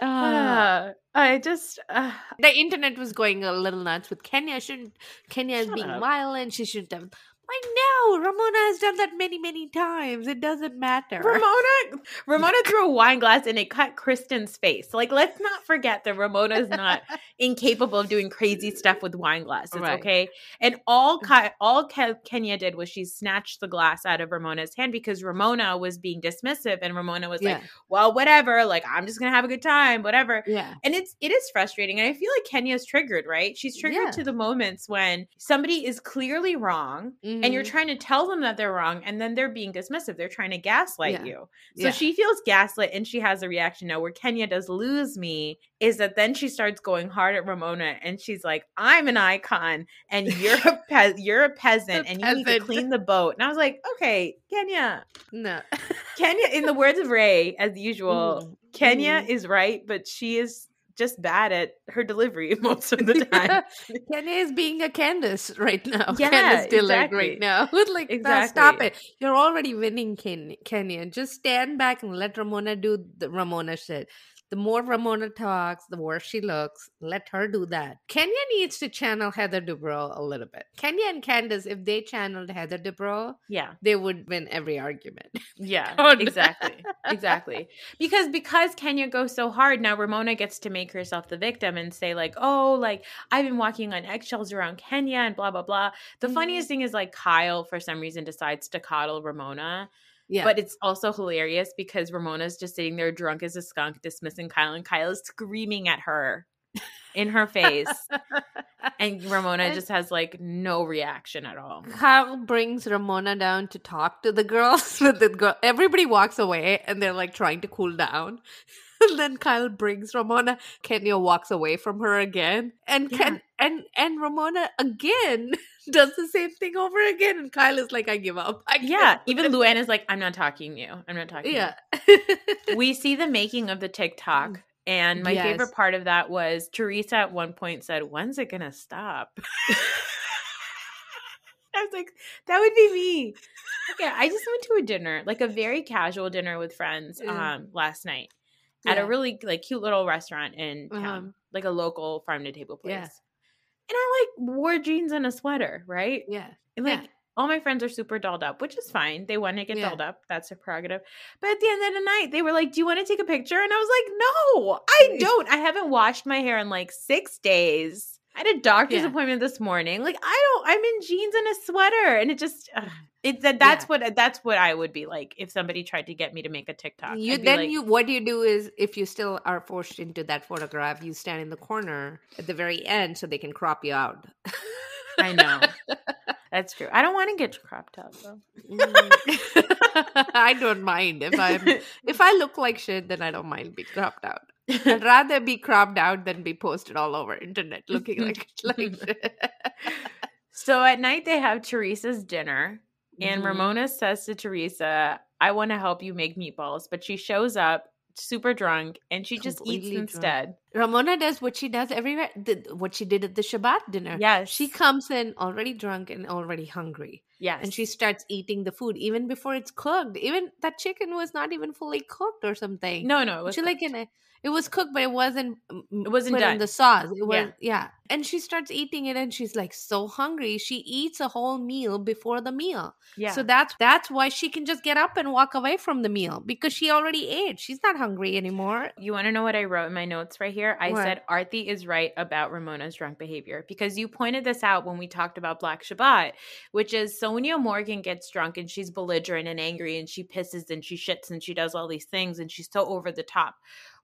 S1: Uh, I just, uh,
S2: the internet was going a little nuts with Kenya. Shouldn't Kenya is being
S1: up.
S2: violent? She shouldn't have. Like no, Ramona has done that many, many times. It doesn't matter.
S1: Ramona Ramona threw a wine glass and it cut Kristen's face. Like, let's not forget that Ramona is not incapable of doing crazy stuff with wine glasses.
S2: Right.
S1: Okay, and all mm. Ki- all Ke- Kenya did was she snatched the glass out of Ramona's hand because Ramona was being dismissive, and Ramona was
S2: yeah,
S1: like, "Well, whatever. Like, I'm just gonna have a good time, whatever."
S2: yeah,
S1: And it's it is frustrating, and I feel like Kenya's triggered. Right? She's triggered
S2: Yeah.
S1: to the moments when somebody is clearly wrong and you're
S2: Mhm.
S1: trying to tell them that they're wrong and then they're being dismissive they're trying to gaslight
S2: Yeah.
S1: you so
S2: Yeah.
S1: she feels gaslit and she has a reaction now where kenya does lose me is that then she starts going hard at ramona and she's like i'm an icon and you're a pe- you're a peasant
S2: A
S1: and you need to clean the boat and i was like okay kenya
S2: no.
S1: kenya in the words of ray as usual
S2: Mhm.
S1: kenya
S2: Mhm.
S1: is right but she is just bad at her delivery most of the time
S2: Kenya is being a Candiace right now.
S1: Yeah,
S2: Candiace Dillard
S1: exactly.
S2: right now. Like,
S1: Exactly.
S2: stop it. You're already winning, Ken- Kenya. Just stand back and let Ramona do the Ramona shit. The more Ramona talks, the worse she looks. Let her do that. Kenya needs to channel Heather Dubrow a little bit. Kenya and Candiace, if they channeled Heather Dubrow,
S1: yeah
S2: they would win every argument.
S1: Yeah, exactly. exactly. Because because Kenya goes so hard, now Ramona gets to make herself the victim and say like, "Oh, like I've been walking on eggshells around Kenya and blah blah blah." The
S2: Mhm.
S1: funniest thing is like Kyle for some reason decides to coddle Ramona,
S2: Yeah.
S1: but it's also hilarious because Ramona's just sitting there drunk as a skunk dismissing Kyle and Kyle is screaming at her in her face and Ramona
S2: And-
S1: just has like no reaction at all.
S2: Kyle brings Ramona down to talk to the girls. But the girl, everybody walks away and they're like trying to cool down. And then Kyle brings Ramona. Kenya walks away from her again, and Ken and and Ramona again does the same thing over again. And Kyle is like, "I give up." I
S1: Yeah,
S2: can't."
S1: even Luann is like, I'm not talking to you. I'm not talking.
S2: yeah.
S1: To you. We see the making of the TikTok, and my
S2: Yes.
S1: favorite part of that was Teresa at one point said, "When's it gonna stop?" I was like, that would be me. Okay, I just went to a dinner, like a very casual dinner with friends, um, last night at a really like cute little restaurant in town,
S2: Uh-huh.
S1: like a local farm to table place.
S2: Yeah.
S1: And I like wore jeans and a sweater, right?
S2: yeah.
S1: And like
S2: Yeah.
S1: all my friends are super dolled up, which is fine. They want to get
S2: Yeah.
S1: dolled up. That's their prerogative. But at the end of the night, they were like, Do you want to take a picture? And I was like, No, I don't. I haven't washed my hair in like six days. I had a doctor's
S2: Yeah.
S1: appointment this morning. Like, I don't, I'm in jeans and a sweater. And it just, ugh, it, that, that's what, that's what I would be like if somebody tried to get me to make a TikTok.
S2: You then
S1: like,
S2: you what you do is if you still are forced into that photograph, you stand in the corner at the very end so they can crop you out.
S1: I know. That's true. I don't want to get cropped out though.
S2: Mm. I don't mind if I'm if I look like shit, then I don't mind being cropped out. I'd rather be cropped out than be posted all over internet looking like like shit.
S1: so at night they have Teresa's dinner. And
S2: Mhm.
S1: Ramona says to Teresa, I want to help you make meatballs. But she shows up super drunk and she just eats
S2: drunk.
S1: instead.
S2: Ramona does what she does everywhere. The, what she did at the Shabbat dinner.
S1: Yes.
S2: She comes in already drunk and already hungry.
S1: yes.
S2: and she starts eating the food even before it's cooked. Even that chicken was not even fully cooked or something.
S1: No, no. It was
S2: she like in a, it was cooked, but it wasn't. Mm, it
S1: wasn't
S2: put
S1: done.
S2: in the sauce. It was
S1: Yeah.
S2: yeah. And she starts eating it, and she's like so hungry. She eats a whole meal before the meal.
S1: yeah.
S2: So that's that's why she can just get up and walk away from the meal because she already ate. She's not hungry anymore.
S1: you want to know what I wrote in my notes right here? I
S2: What?
S1: said Arthi is right about Ramona's drunk behavior because you pointed this out when we talked about Black Shabbat, which is Sonja Morgan gets drunk and she's belligerent and angry and she pisses and she shits and she does all these things and she's so over the top.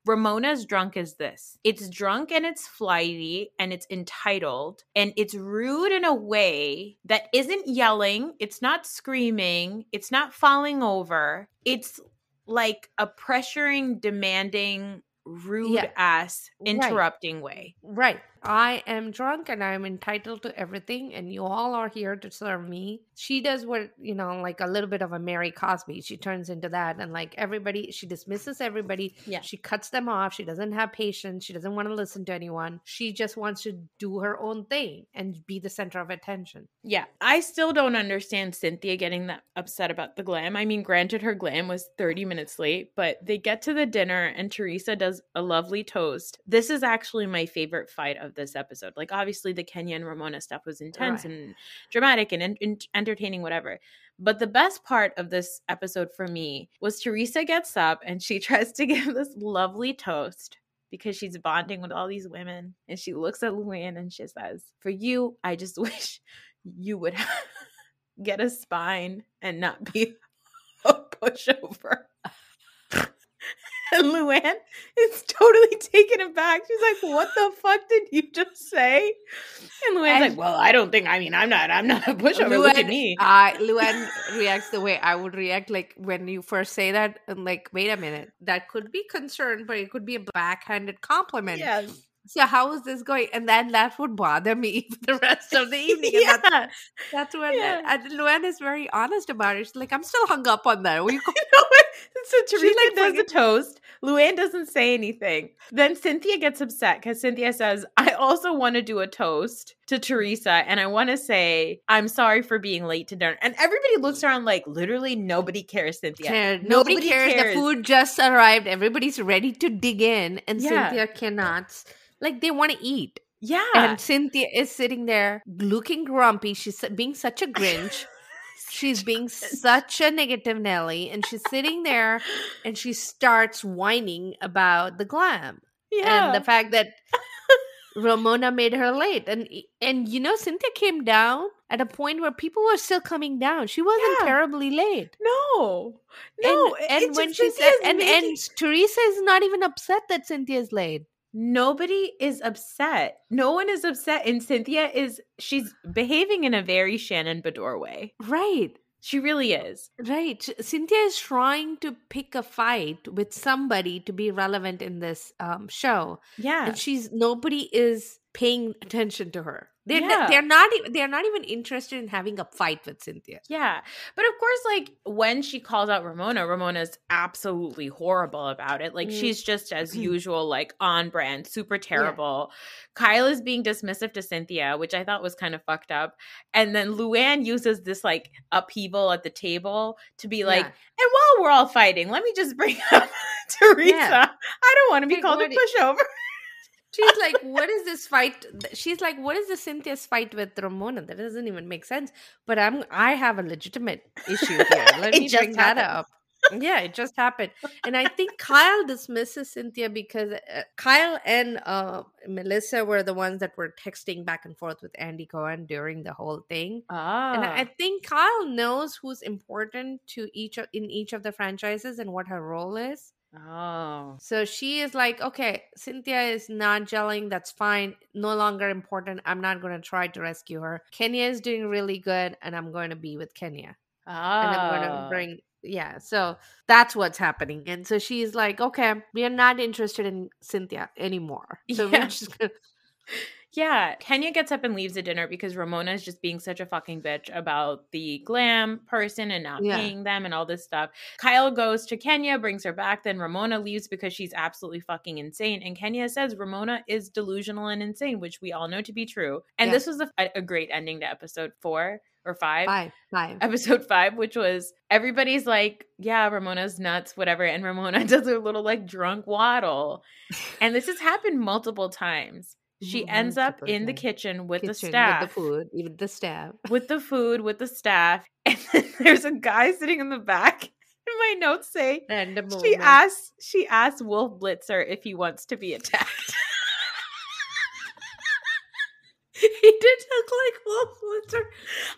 S1: Ramona's drunk is this. It's drunk and it's flighty and it's entitled and it's rude in a way that isn't yelling, it's not screaming, it's not falling over. It's like a pressuring, demanding, rude
S2: Yeah.
S1: ass
S2: Right.
S1: interrupting way.
S2: Right. I am drunk and I'm entitled to everything, and you all are here to serve me. She does what, you know, like a little bit of a Mary Cosby. She turns into that, and like everybody, she dismisses everybody.
S1: Yeah.
S2: She cuts them off. She doesn't have patience. She doesn't want to listen to anyone. She just wants to do her own thing and be the center of attention.
S1: Yeah. I still don't understand Cynthia getting that upset about the glam. I mean, granted, her glam was 30 minutes late, but they get to the dinner and Teresa does a lovely toast. This is actually my favorite fight of this episode. Like, obviously, the Kenya and Ramona stuff was intense
S2: Right.
S1: and dramatic and en- en- entertaining, whatever. But the best part of this episode for me was Teresa gets up and she tries to give this lovely toast because she's bonding with all these women. And she looks at Luann and she says, For you, I just wish you would get a spine and not be a pushover. And Luann is totally taken aback. She's like, "What the fuck did you just say?" And Luann's
S2: And-
S1: like, "Well, I don't think. I mean, I'm not. I'm not a pushover. Look at me."
S2: I Luann reacts the way I would react, like when you first say that, and like, wait a minute, that could be concern, but it could be a backhanded compliment.
S1: yes.
S2: So how is this going? And then that would bother me for the rest of the evening. And that's,
S1: yeah.
S2: that's when
S1: Yeah.
S2: and Luann is very honest about it. She's like, I'm still hung up on that. Will you
S1: so Teresa
S2: like,
S1: does the toast. Luann doesn't say anything. Then Cynthia gets upset because Cynthia says, I also want to do a toast to Teresa and I want to say, I'm sorry for being late to dinner. And everybody looks around like literally nobody cares, Cynthia.
S2: Care- Nobody,
S1: Nobody
S2: cares.
S1: cares.
S2: The food just arrived. Everybody's ready to dig in, and
S1: Yeah.
S2: Cynthia cannot. Like they want to eat.
S1: Yeah.
S2: And Cynthia is sitting there looking grumpy. She's being such a Grinch. She's being such a negative Nelly. And she's sitting there and she starts whining about the glam
S1: yeah.
S2: and the fact that Ramona made her late. And and you know, Cynthia came down at a point where people were still coming down. She wasn't
S1: Yeah.
S2: terribly late.
S1: no. No.
S2: and, and when she said
S1: Cynthia's
S2: and,
S1: making-
S2: and Teresa is not even upset that Cynthia's late.
S1: Nobody is upset. No one is upset. And Cynthia is, she's behaving in a very Shannon Beador way.
S2: Right.
S1: She really is.
S2: Right. Cynthia is trying to pick a fight with somebody to be relevant in this um, show.
S1: Yeah.
S2: And she's nobody is paying attention to her. They're
S1: Yeah.
S2: they're not e- they're not even interested in having a fight with Cynthia.
S1: Yeah. But of course, like when she calls out Ramona, Ramona's absolutely horrible about it. Like
S2: Mm.
S1: she's just as usual, like on brand, super terrible. Kyle is being dismissive to Cynthia, which I thought was kind of fucked up. And then Luann uses this like upheaval at the table to be like,
S2: Yeah.
S1: and while we're all fighting, let me just bring up Teresa.
S2: Yeah.
S1: I don't want to be
S2: Like,
S1: called a pushover.
S2: She's like, what is this fight? She's like, what is the Cynthia's fight with Ramona? That doesn't even make sense. But I'm I have a legitimate issue here. Let me bring that up. Yeah, it just happened. And I think Kyle dismisses Cynthia because uh, Kyle and uh, Melissa were the ones that were texting back and forth with Andy Cohen during the whole thing.
S1: Oh.
S2: And I I think Kyle knows who's important to each of, in each of the franchises and what her role is.
S1: Oh.
S2: So she is like, okay, Cynthia is not gelling. That's fine. No longer important. I'm not going to try to rescue her. Kenya is doing really good, and I'm going to be with Kenya.
S1: Oh.
S2: And I'm going to oh. bring, yeah. So that's what's happening. And so she's like, okay, we are not interested in Cynthia anymore. So
S1: Yeah.
S2: we're just going to,
S1: Yeah, Kenya gets up and leaves the dinner because Ramona is just being such a fucking bitch about the glam person and not
S2: Yeah.
S1: paying them and all this stuff. Kyle goes to Kenya, brings her back, then Ramona leaves because she's absolutely fucking insane. And Kenya says Ramona is delusional and insane, which we all know to be true. And
S2: Yeah.
S1: this was a, a great ending to episode four or five
S2: five, five.
S1: episode five, which was everybody's like, yeah, Ramona's nuts, whatever. And Ramona does her little like drunk waddle. And this has happened multiple times. She mm-hmm, ends up in the kitchen with the staff,
S2: With the food, with the staff.
S1: with the food, with the staff. And then there's a guy sitting in the back. And my notes say,
S2: Random
S1: she asks, she asks Wolf Blitzer if he wants to be attacked.
S2: he did look like Wolf Blitzer.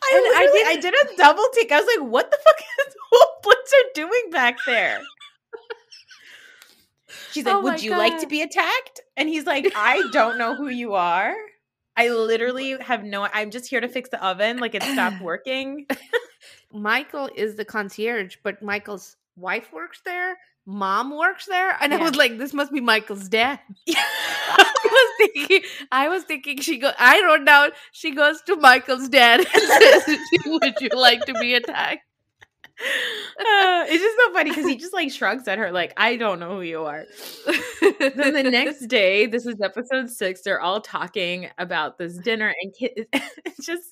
S1: I,
S2: I
S1: literally- I did a double take. I was like, what the fuck is Wolf Blitzer doing back there? She's like,
S2: Oh
S1: would you like to be attacked? And he's like, I don't know who you are. I literally have no, I'm just here to fix the oven. Like it stopped working.
S2: Michael is the concierge, but Michael's wife works there, mom works there, and I was like, this must be Michael's dad. I was thinking, I was thinking she go. I wrote down she goes to Michael's dad and says, "Would you like to be attacked?"
S1: Uh, it's just so funny because he just like shrugs at her, like, I don't know who you are. then the next day, this is episode six. They're all talking about this dinner, and it's just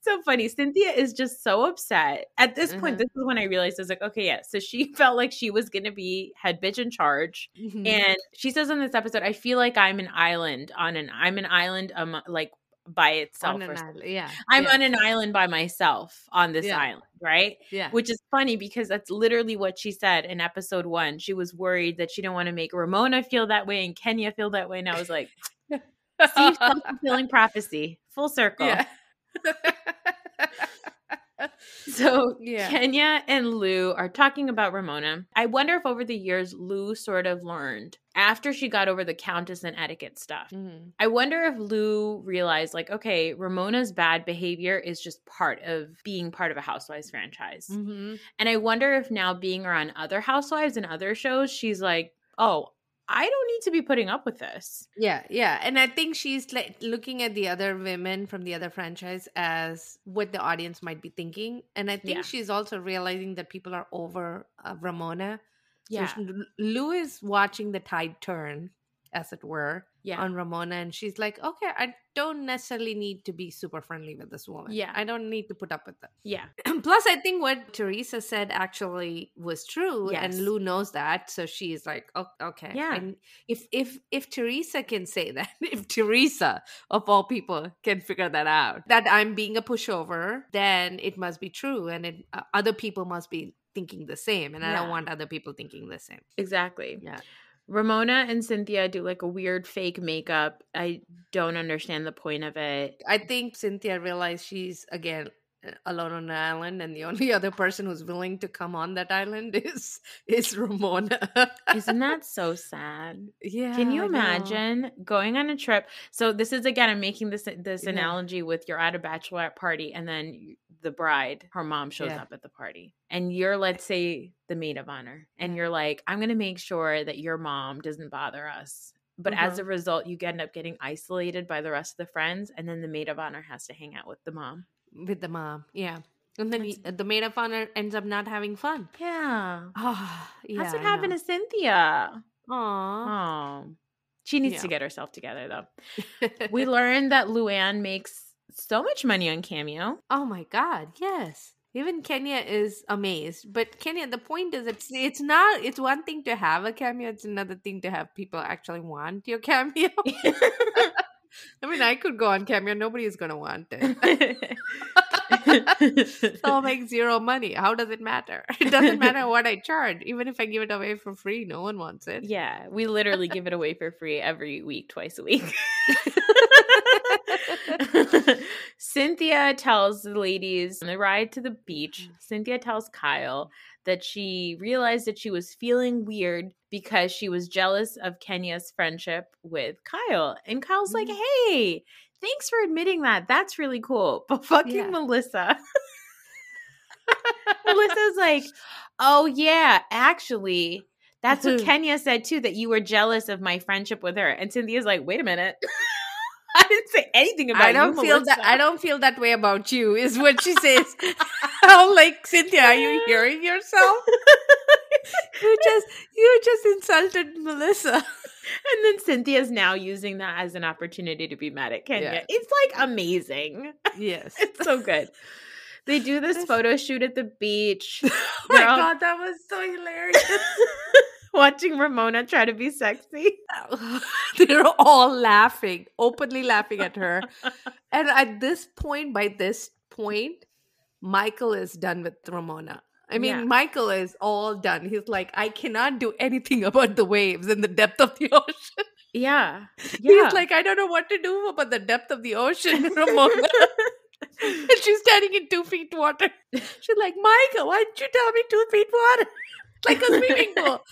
S1: so funny. Cynthia is just so upset. At this point,
S2: Mhm.
S1: this is when I realized I was like, okay, yeah. So she felt like she was going to be head bitch in charge,
S2: Mhm.
S1: and she says in this episode, "I feel like I'm an island on an I'm an island um like by itself.
S2: On an island, yeah,
S1: I'm
S2: yeah,
S1: on an island by myself on this
S2: Yeah.
S1: island, right?"
S2: yeah.
S1: which is funny because that's literally what she said in episode one. She was worried that she didn't want to make Ramona feel that way and Kenya feel that way. And I was like, see, fulfilling prophecy, full circle.
S2: yeah.
S1: So
S2: Yeah.
S1: Kenya and Lou are talking about Ramona. I wonder if over the years Lou sort of learned after she got over the countess and etiquette stuff.
S2: Mhm.
S1: I wonder if Lou realized, like, okay, Ramona's bad behavior is just part of being part of a Housewives franchise.
S2: Mhm.
S1: And I wonder if now being around other housewives and other shows, she's like, oh, I don't need to be putting up with this.
S2: Yeah, yeah, and I think she's like looking at the other women from the other franchise as what the audience might be thinking, and I think
S1: Yeah.
S2: she's also realizing that people are over uh, Ramona.
S1: Yeah.
S2: so she- Lou is watching the tide turn, as it were,
S1: Yeah.
S2: on Ramona, and she's like, "Okay, I don't necessarily need to be super friendly with this woman.
S1: Yeah.
S2: I don't need to put up with that."
S1: yeah.
S2: Plus, I think what Teresa said actually was true,
S1: Yes.
S2: and Lou knows that, so she's like, oh, "Okay,
S1: Yeah.
S2: And if if if Teresa can say that, if Teresa of all people can figure that out, that I'm being a pushover, then it must be true, and it, uh, other people must be thinking the same, and I don't want other people thinking the same.
S1: Exactly.
S2: Yeah.
S1: Ramona and Cynthia do like a weird fake makeup. I mm. don't understand the point of it.
S2: I think Cynthia realized she's again alone on an island, and the only other person who's willing to come on that island is is Ramona.
S1: Isn't that so sad?
S2: yeah.
S1: Can you imagine going on a trip? So this is again, I'm making this this
S2: Yeah.
S1: analogy with you're at a bachelorette party and then the bride, her mom shows
S2: Yeah.
S1: up at the party, and you're let's say the maid of honor, and you're like, I'm gonna make sure that your mom doesn't bother us. But as
S2: Uh-huh.
S1: a result, you end up getting isolated by the rest of the friends, and then the maid of honor has to hang out with the mom.
S2: With the mom? Yeah. And then he, the maid of honor ends up not having fun.
S1: Yeah.
S2: Oh, yeah.
S1: That's what happened to Cynthia.
S2: Aww.
S1: Oh. She needs
S2: Yeah.
S1: to get herself together though. we learned that Luann makes so much money on Cameo.
S2: oh my god, yes. Even Kenya is amazed. But Kenya, the point is it's it's not it's one thing to have a cameo, it's another thing to have people actually want your cameo. I mean I could go on cameo, nobody is gonna want it. so I'll make zero money. How does it matter? It doesn't matter what I charge. Even if I give it away for free, no one wants it.
S1: yeah, we literally give it away for free every week, twice a week. Cynthia tells the ladies on the ride to the beach, Cynthia tells Kyle that she realized that she was feeling weird because she was jealous of Kenya's friendship with Kyle. And Kyle's like,
S2: Mhm.
S1: hey, thanks for admitting that. That's really cool. But fucking
S2: Yeah.
S1: Melissa. Melissa's like, oh, yeah, actually, that's what Kenya said too, that you were jealous of my friendship with her. And Cynthia's like, wait a minute. I didn't say anything about
S2: I don't
S1: you,
S2: feel that I don't feel that way about you, is what she says. I'm like, Cynthia, are you hearing yourself? you just you just insulted Melissa.
S1: And then Cynthia's now using that as an opportunity to be mad at Kenya.
S2: Yeah.
S1: It's like amazing.
S2: Yes.
S1: It's so good. They do this
S2: This-
S1: photo shoot at the beach,
S2: oh my
S1: all-
S2: god, that was so hilarious.
S1: watching Ramona try to be sexy.
S2: They're all laughing, openly laughing at her. And at this point, by this point, Michael is done with Ramona. I mean,
S1: Yeah.
S2: Michael is all done. He's like, I cannot do anything about the waves and the depth of the ocean.
S1: Yeah. Yeah.
S2: He's like, I don't know what to do about the depth of the ocean, Ramona. and she's standing in two feet water. She's like, Michael, why didn't you tell me two feet water? like a swimming pool.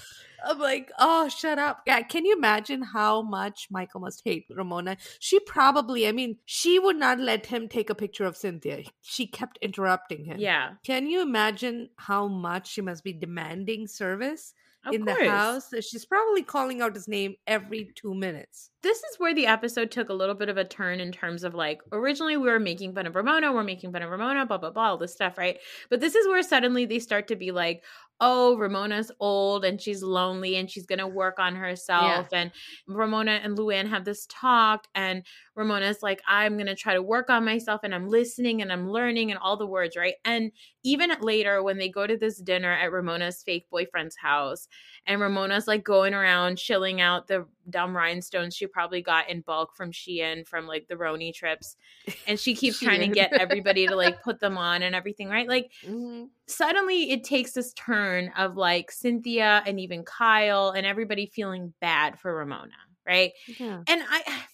S2: I'm like, oh, shut up. Yeah, can you imagine how much Michael must hate Ramona? She probably, I mean, she would not let him take a picture of Cynthia. She kept interrupting him.
S1: yeah.
S2: Can you imagine how much she must be demanding service
S1: Of
S2: in
S1: course.
S2: the house? She's probably calling out his name every two minutes.
S1: this is where the episode took a little bit of a turn in terms of like originally we were making fun of Ramona, we're making fun of Ramona, blah blah blah, all this stuff, right? But this is where suddenly they start to be like, oh, Ramona's old and she's lonely and she's gonna work on herself. And Ramona and Luann have this talk, and Ramona's like, I'm gonna try to work on myself and I'm listening and I'm learning and all the words, right? And even later when they go to this dinner at Ramona's fake boyfriend's house, and Ramona's like going around chilling out the dumb rhinestones she probably got in bulk from Shein from like the Roni trips. And she keeps trying to get everybody to like put them on and everything, right? Like
S2: Mhm.
S1: suddenly it takes this turn of like Cynthia and even Kyle and everybody feeling bad for Ramona, right?
S2: Yeah.
S1: And I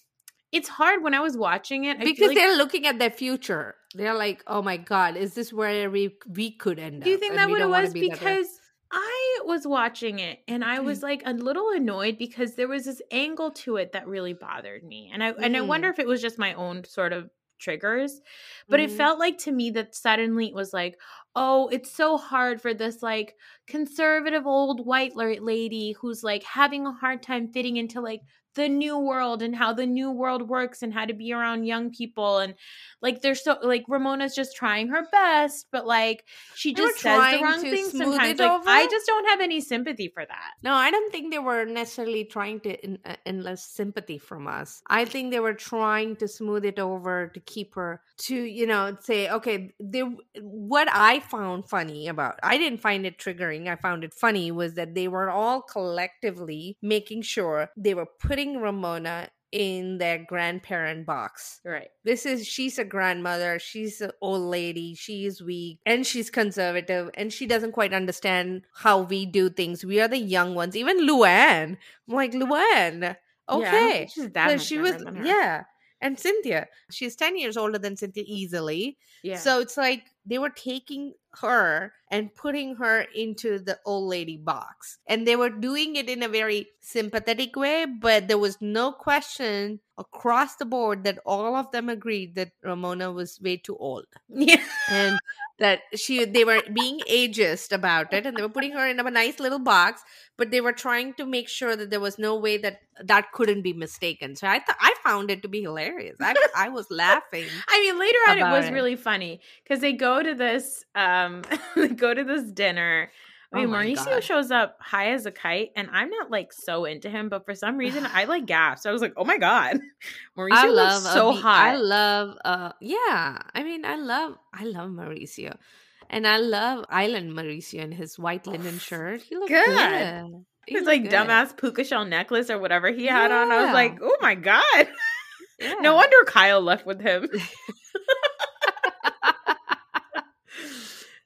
S1: it's hard when I was watching it I
S2: because
S1: like-
S2: they're looking at their future. They're like, "Oh my god, is this where we we could end up?"
S1: Do you think that what it was?
S2: be.
S1: Because I was watching it and I was like a little annoyed because there was this angle to it that really bothered me. And I and I wonder if it was just my own sort of triggers. But it
S2: Mhm.
S1: felt like to me that suddenly it was like, oh, it's so hard for this like conservative old white lady who's like having a hard time fitting into like the new world and how the new world works and how to be around young people and like they're so like Ramona's just trying her best but like she
S2: They
S1: just says the wrong
S2: to
S1: thing sometimes like
S2: over?
S1: I just don't have any sympathy for that.
S2: No, I don't think they were necessarily trying to en- uh, enlist sympathy from us. I think they were trying to smooth it over to keep her to, you know, say, okay, they, what I found funny about, I didn't find it triggering. I found it funny was that they were all collectively making sure they were putting Ramona in their grandparent box.
S1: Right.
S2: This is she's a grandmother, she's an old lady, she is weak, and she's conservative, and she doesn't quite understand how we do things. We are the young ones. Even Luann, I'm like Luann, okay.
S1: she's that
S2: So she was yeah. and Cynthia. She's 10 years older than Cynthia easily.
S1: Yeah.
S2: So it's like they were taking her and putting her into the old lady box. And they were doing it in a very sympathetic way, but there was no question across the board that all of them agreed that Ramona was way too old.
S1: yeah.
S2: And that she they were being ageist about it and they were putting her in a nice little box but they were trying to make sure that there was no way that that couldn't be mistaken so i th- i found it to be hilarious i, I was laughing
S1: I mean, later on, it was
S2: it.
S1: really funny because they go to this, um, they go to this dinner. I
S2: Oh
S1: mean,
S2: my
S1: Mauricio
S2: God.
S1: shows up high as a kite, and I'm not like so into him, but for some reason, I like gasped. I was like, "Oh my god, Mauricio
S2: i
S1: looks
S2: love
S1: so
S2: Abi-
S1: hot."
S2: i love uh yeah i mean i love i love mauricio and i love island mauricio in his white linen shirt he looks
S1: Good.
S2: good, He
S1: His like
S2: good.
S1: dumbass puka shell necklace or whatever he had on. I was like, "Oh my god!"
S2: Yeah.
S1: No wonder Kyle left with him.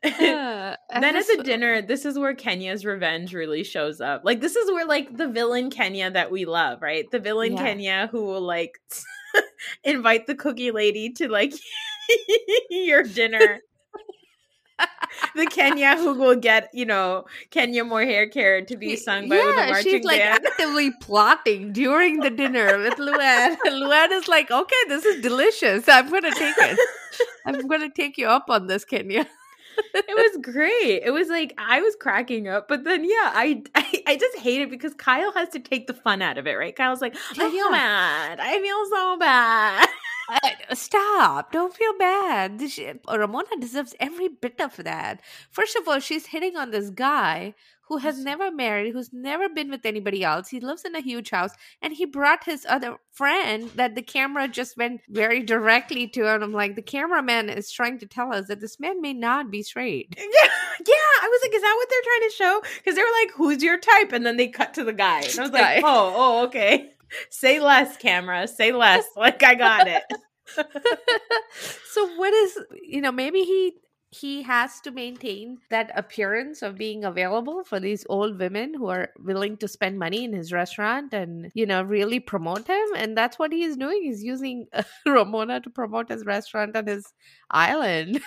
S2: Uh, yeah,
S1: then at the dinner, this is where Kenya's revenge really shows up. Like this is where like the villain Kenya that we love, right? The villain
S2: Yeah.
S1: Kenya who will like invite the cookie lady to like your dinner. the Kenya who will get, you know, Kenya Moore hair care to be sung by with a marching
S2: she's like
S1: band.
S2: actively plotting during the dinner with Luann. Luann is like, okay, this is delicious. I'm gonna take it. I'm gonna take you up on this, Kenya.
S1: It was great. It was like I was cracking up, but then yeah, I, I I just hate it because Kyle has to take the fun out of it, right? Kyle's like, I feel
S2: Yeah.
S1: bad. I feel so bad.
S2: Uh, Stop! Don't feel bad. This- Ramona deserves every bit of that. First of all, she's hitting on this guy who has never married, who's never been with anybody else. He lives in a huge house, and he brought his other friend that the camera just went very directly to. And I'm like, the cameraman is trying to tell us that this man may not be straight.
S1: Yeah, yeah. I was like, is that what they're trying to show? Because they were like, who's your type? And then they cut to the guy. And I was like, oh, oh, okay. Say less, camera. Say less. Like I got it.
S2: so what is you know maybe he he has to maintain that appearance of being available for these old women who are willing to spend money in his restaurant and you know really promote him and that's what he is doing he's using ramona to promote his restaurant on his island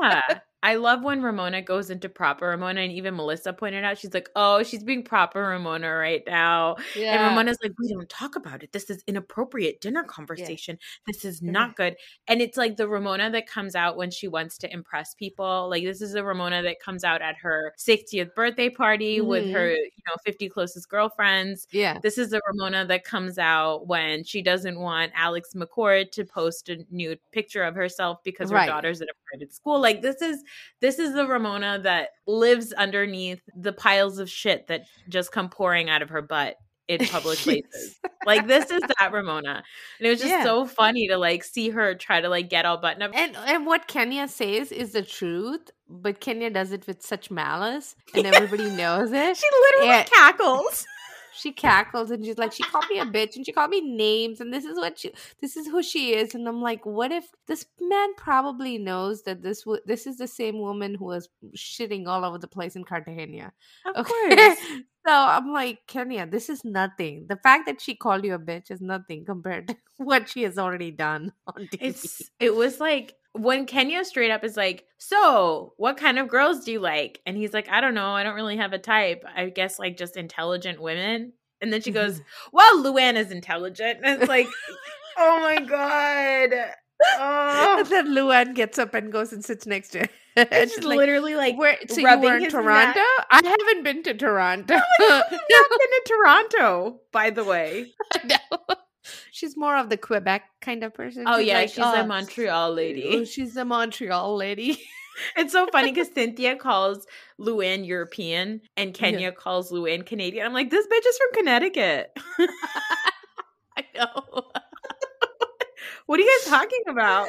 S1: Yeah. I love when Ramona goes into proper Ramona, and even Melissa pointed out, she's like, "Oh, she's being proper Ramona right now." Yeah. And Ramona's like, "We don't talk about it. This is inappropriate dinner conversation. This is not good." And it's like the Ramona that comes out when she wants to impress people. Like this is the Ramona that comes out at her 60th birthday party with
S2: Mhm.
S1: her, you know, 50 closest girlfriends.
S2: yeah
S1: This is the Ramona that comes out when she doesn't want Alex McCord to post a nude picture of herself because her
S2: Right.
S1: daughter's at a private school. Like this is this is the Ramona that lives underneath the piles of shit that just come pouring out of her butt in public places. Like this is that Ramona. And it was just
S2: Yeah.
S1: so funny to like see her try to like get all buttoned up.
S2: and and what Kenya says is the truth, but Kenya does it with such malice, and everybody knows it.
S1: She literally
S2: Yeah.
S1: cackles.
S2: She cackles and she's like she called me a bitch and she called me names and this is what she this is who she is and i'm like what if this man probably knows that this w- this is the same woman who was shitting all over the place in cartagena
S1: Of
S2: Okay.
S1: course.
S2: so i'm like kenya this is nothing the fact that she called you a bitch is nothing compared to what she has already done on TV.
S1: It's it was like when Kenya straight up is like, "So, what kind of girls do you like?" And he's like, "I don't know. I don't really have a type. I guess like just intelligent women." And then she goes, "Well, Luann is intelligent." And it's like, "Oh my god." Oh.
S2: and then Luann gets up and goes and sits next to her.
S1: And
S2: and
S1: she's
S2: she's like,
S1: literally like
S2: Where, so you were in Toronto?
S1: neck.
S2: I haven't been to Toronto.
S1: You've not been to Toronto, by the way.
S2: no. She's more of the Quebec kind of person.
S1: Oh yeah,
S2: like,
S1: she's uh,
S2: "Oh,
S1: a Montreal
S2: oh,
S1: lady.
S2: She's a Montreal lady.
S1: It's so funny because Cynthia calls Luann European and Kenya calls Luann Canadian. I'm like, this bitch is from Connecticut.
S2: I know.
S1: What are you guys talking about?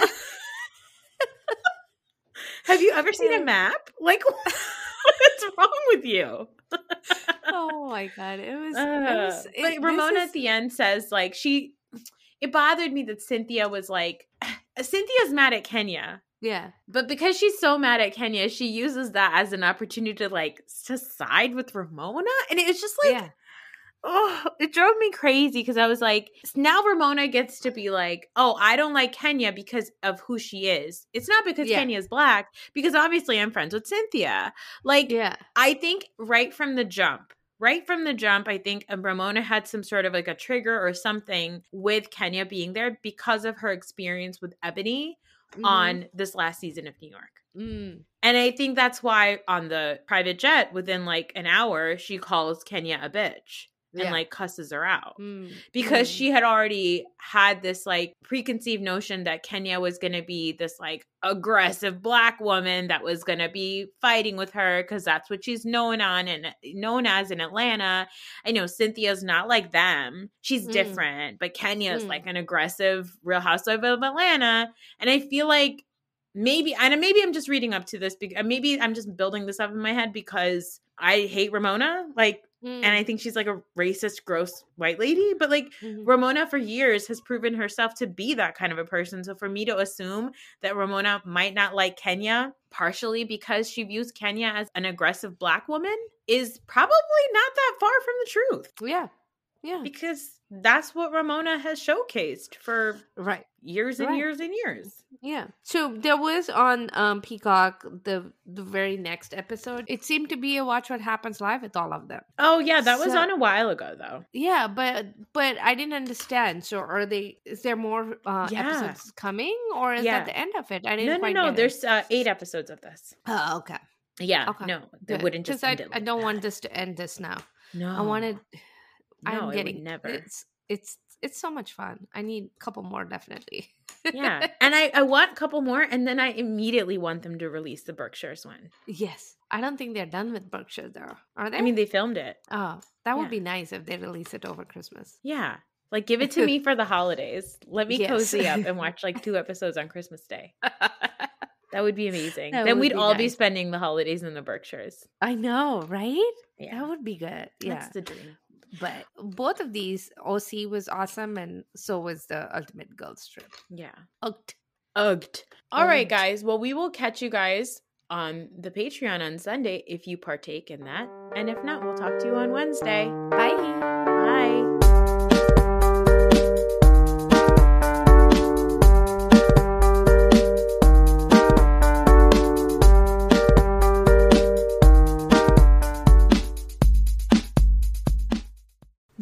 S1: Have you ever seen a map? Like, what's wrong with you?
S2: Oh my god, it was. it
S1: Uh,
S2: was it- this
S1: Ramona
S2: is-
S1: at the end says, like she, it bothered me that Cynthia was like, Cynthia's mad at Kenya,
S2: yeah,
S1: but because she's so mad at Kenya, she uses that as an opportunity to like to side with Ramona, and it was just like,
S2: yeah.
S1: Oh, it drove me crazy because I was like, now Ramona gets to be like, oh, I don't like Kenya because of who she is. It's not because
S2: Yeah.
S1: Kenya's black, because obviously I'm friends with Cynthia. Like,
S2: Yeah.
S1: I think right from the jump, right from the jump, I think um, Ramona had some sort of like a trigger or something with Kenya being there because of her experience with Ebony
S2: Mhm.
S1: on this last season of New York.
S2: Mm.
S1: And I think that's why on the private jet, within like an hour, she calls Kenya a bitch and
S2: Yeah.
S1: like cusses her out
S2: Mm.
S1: because
S2: Mm.
S1: she had already had this like preconceived notion that Kenya was going to be this like aggressive black woman that was going to be fighting with her because that's what she's known on and known as in Atlanta. I know Cynthia's not like them. She's
S2: Mm.
S1: different, but Kenya's
S2: Mm.
S1: like an aggressive real housewife of Atlanta. And I feel like maybe and maybe I'm just reading up to this because maybe I'm just building this up in my head because I hate Ramona. Like
S2: Mm.
S1: and I think she's like a racist, gross white lady. But like
S2: Mhm.
S1: Ramona for years has proven herself to be that kind of a person. So for me to assume that Ramona might not like Kenya, partially because she views Kenya as an aggressive black woman, is probably not that far from the truth.
S2: yeah. Yeah.
S1: Because that's what Ramona has showcased for
S2: Right.
S1: Years and
S2: Right.
S1: years and years.
S2: Yeah. So there was on um Peacock the the very next episode. It seemed to be a Watch What Happens live with all of them.
S1: Oh yeah, that was on a while ago though.
S2: Yeah, but but I didn't understand. So are they? Is there more uh,
S1: Yeah.
S2: episodes coming, or is
S1: Yeah.
S2: that the end of it? I
S1: No,
S2: didn't
S1: no,
S2: quite
S1: no.
S2: get.
S1: There's uh, eight episodes of this.
S2: Oh, okay.
S1: Yeah,
S2: Okay.
S1: no, they
S2: Good.
S1: wouldn't just.
S2: I,
S1: end it
S2: I don't
S1: that.
S2: want this to end this now.
S1: No,
S2: I wanted.
S1: No,
S2: I'm
S1: it would
S2: getting
S1: never.
S2: It's it's it's so much fun. I need a couple more definitely.
S1: yeah and I, I want a couple more and then i immediately want them to release the berkshires one
S2: yes. I don't think they're done with Berkshire though. Are they?
S1: i mean they filmed it
S2: oh, that would
S1: Yeah.
S2: be nice if they release it over Christmas.
S1: yeah like give it to me for the holidays let me
S2: Yes.
S1: cozy up and watch like two episodes on christmas day that would be amazing
S2: That
S1: then we'd
S2: be
S1: all be spending the holidays in the berkshires
S2: I know, right?
S1: yeah
S2: That would be good. Yeah.
S1: that's the dream
S2: But both of these, OC was awesome, and so was the Ultimate Girls Trip.
S1: yeah.
S2: Ugged.
S1: ugged. All right guys. Well we will catch you guys on the patreon on sunday if you partake in that. And if not we'll talk to you on wednesday.
S2: Bye.
S1: bye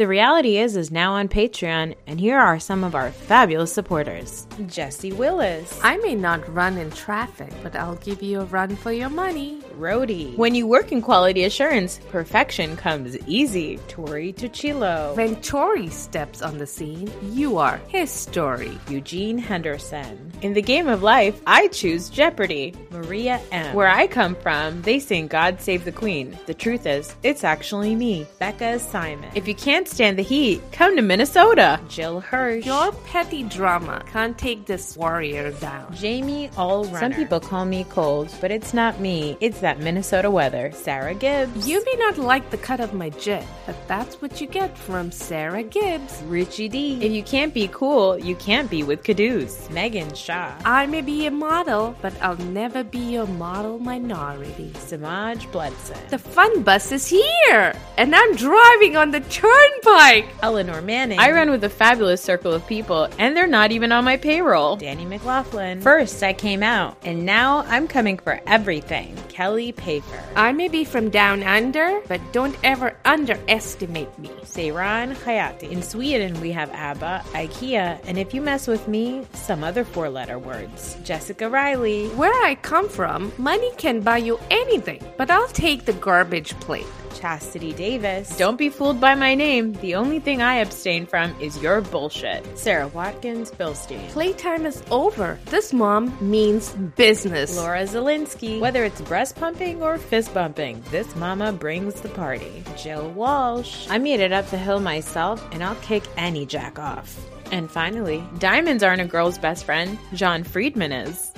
S1: The reality is is now on Patreon, and here are some of our fabulous supporters. Jesse Willis,
S2: I may not run in traffic, but I'll give you a run for your money.
S1: Rhodey. When you work in quality assurance, perfection comes easy. Tori Tuchilo,
S2: When Tori steps on the scene, you are his story.
S1: Eugene Henderson. In the game of life, I choose Jeopardy. Maria M. Where I come from, they sing God Save the Queen. The truth is, it's actually me, Becca Simon. If you can't stand the heat, come to Minnesota. Jill Hirsch.
S2: Your petty drama can't take this warrior down.
S1: Jamie Allrunner. Some people call me cold, but it's not me. It's that Minnesota weather. Sarah Gibbs.
S2: You may not like the cut of my jib, but that's what you get from Sarah Gibbs.
S1: Richie D. If you can't be cool, you can't be with Caduce. Megan Shaw.
S2: I may be a model, but I'll never be your model minority.
S1: Samaj Bledson.
S2: The fun bus is here, and I'm driving on the turnpike.
S1: Eleanor Manning. I run with a fabulous circle of people, and they're not even on my payroll. Danny McLaughlin. First, I came out, and now I'm coming for everything. Kelly Pafer.
S2: I may be from down under, but don't ever underestimate me.
S1: Seiran Hayati. In Sweden, we have ABBA, IKEA, and if you mess with me, some other four letter words. Jessica Riley.
S2: Where I come from, money can buy you anything, but I'll take the garbage plate.
S1: Chastity Davis. Don't be fooled by my name. The only thing I abstain from is your bullshit. Sarah Watkins Bilstein.
S2: Playtime is over. This mom means business.
S1: Laura Zelinsky. Whether it's breast pumping or fist bumping, this mama brings the party. Jill Walsh. I made it up the hill myself, and I'll kick any jack off. And finally, diamonds aren't a girl's best friend. John Friedman is.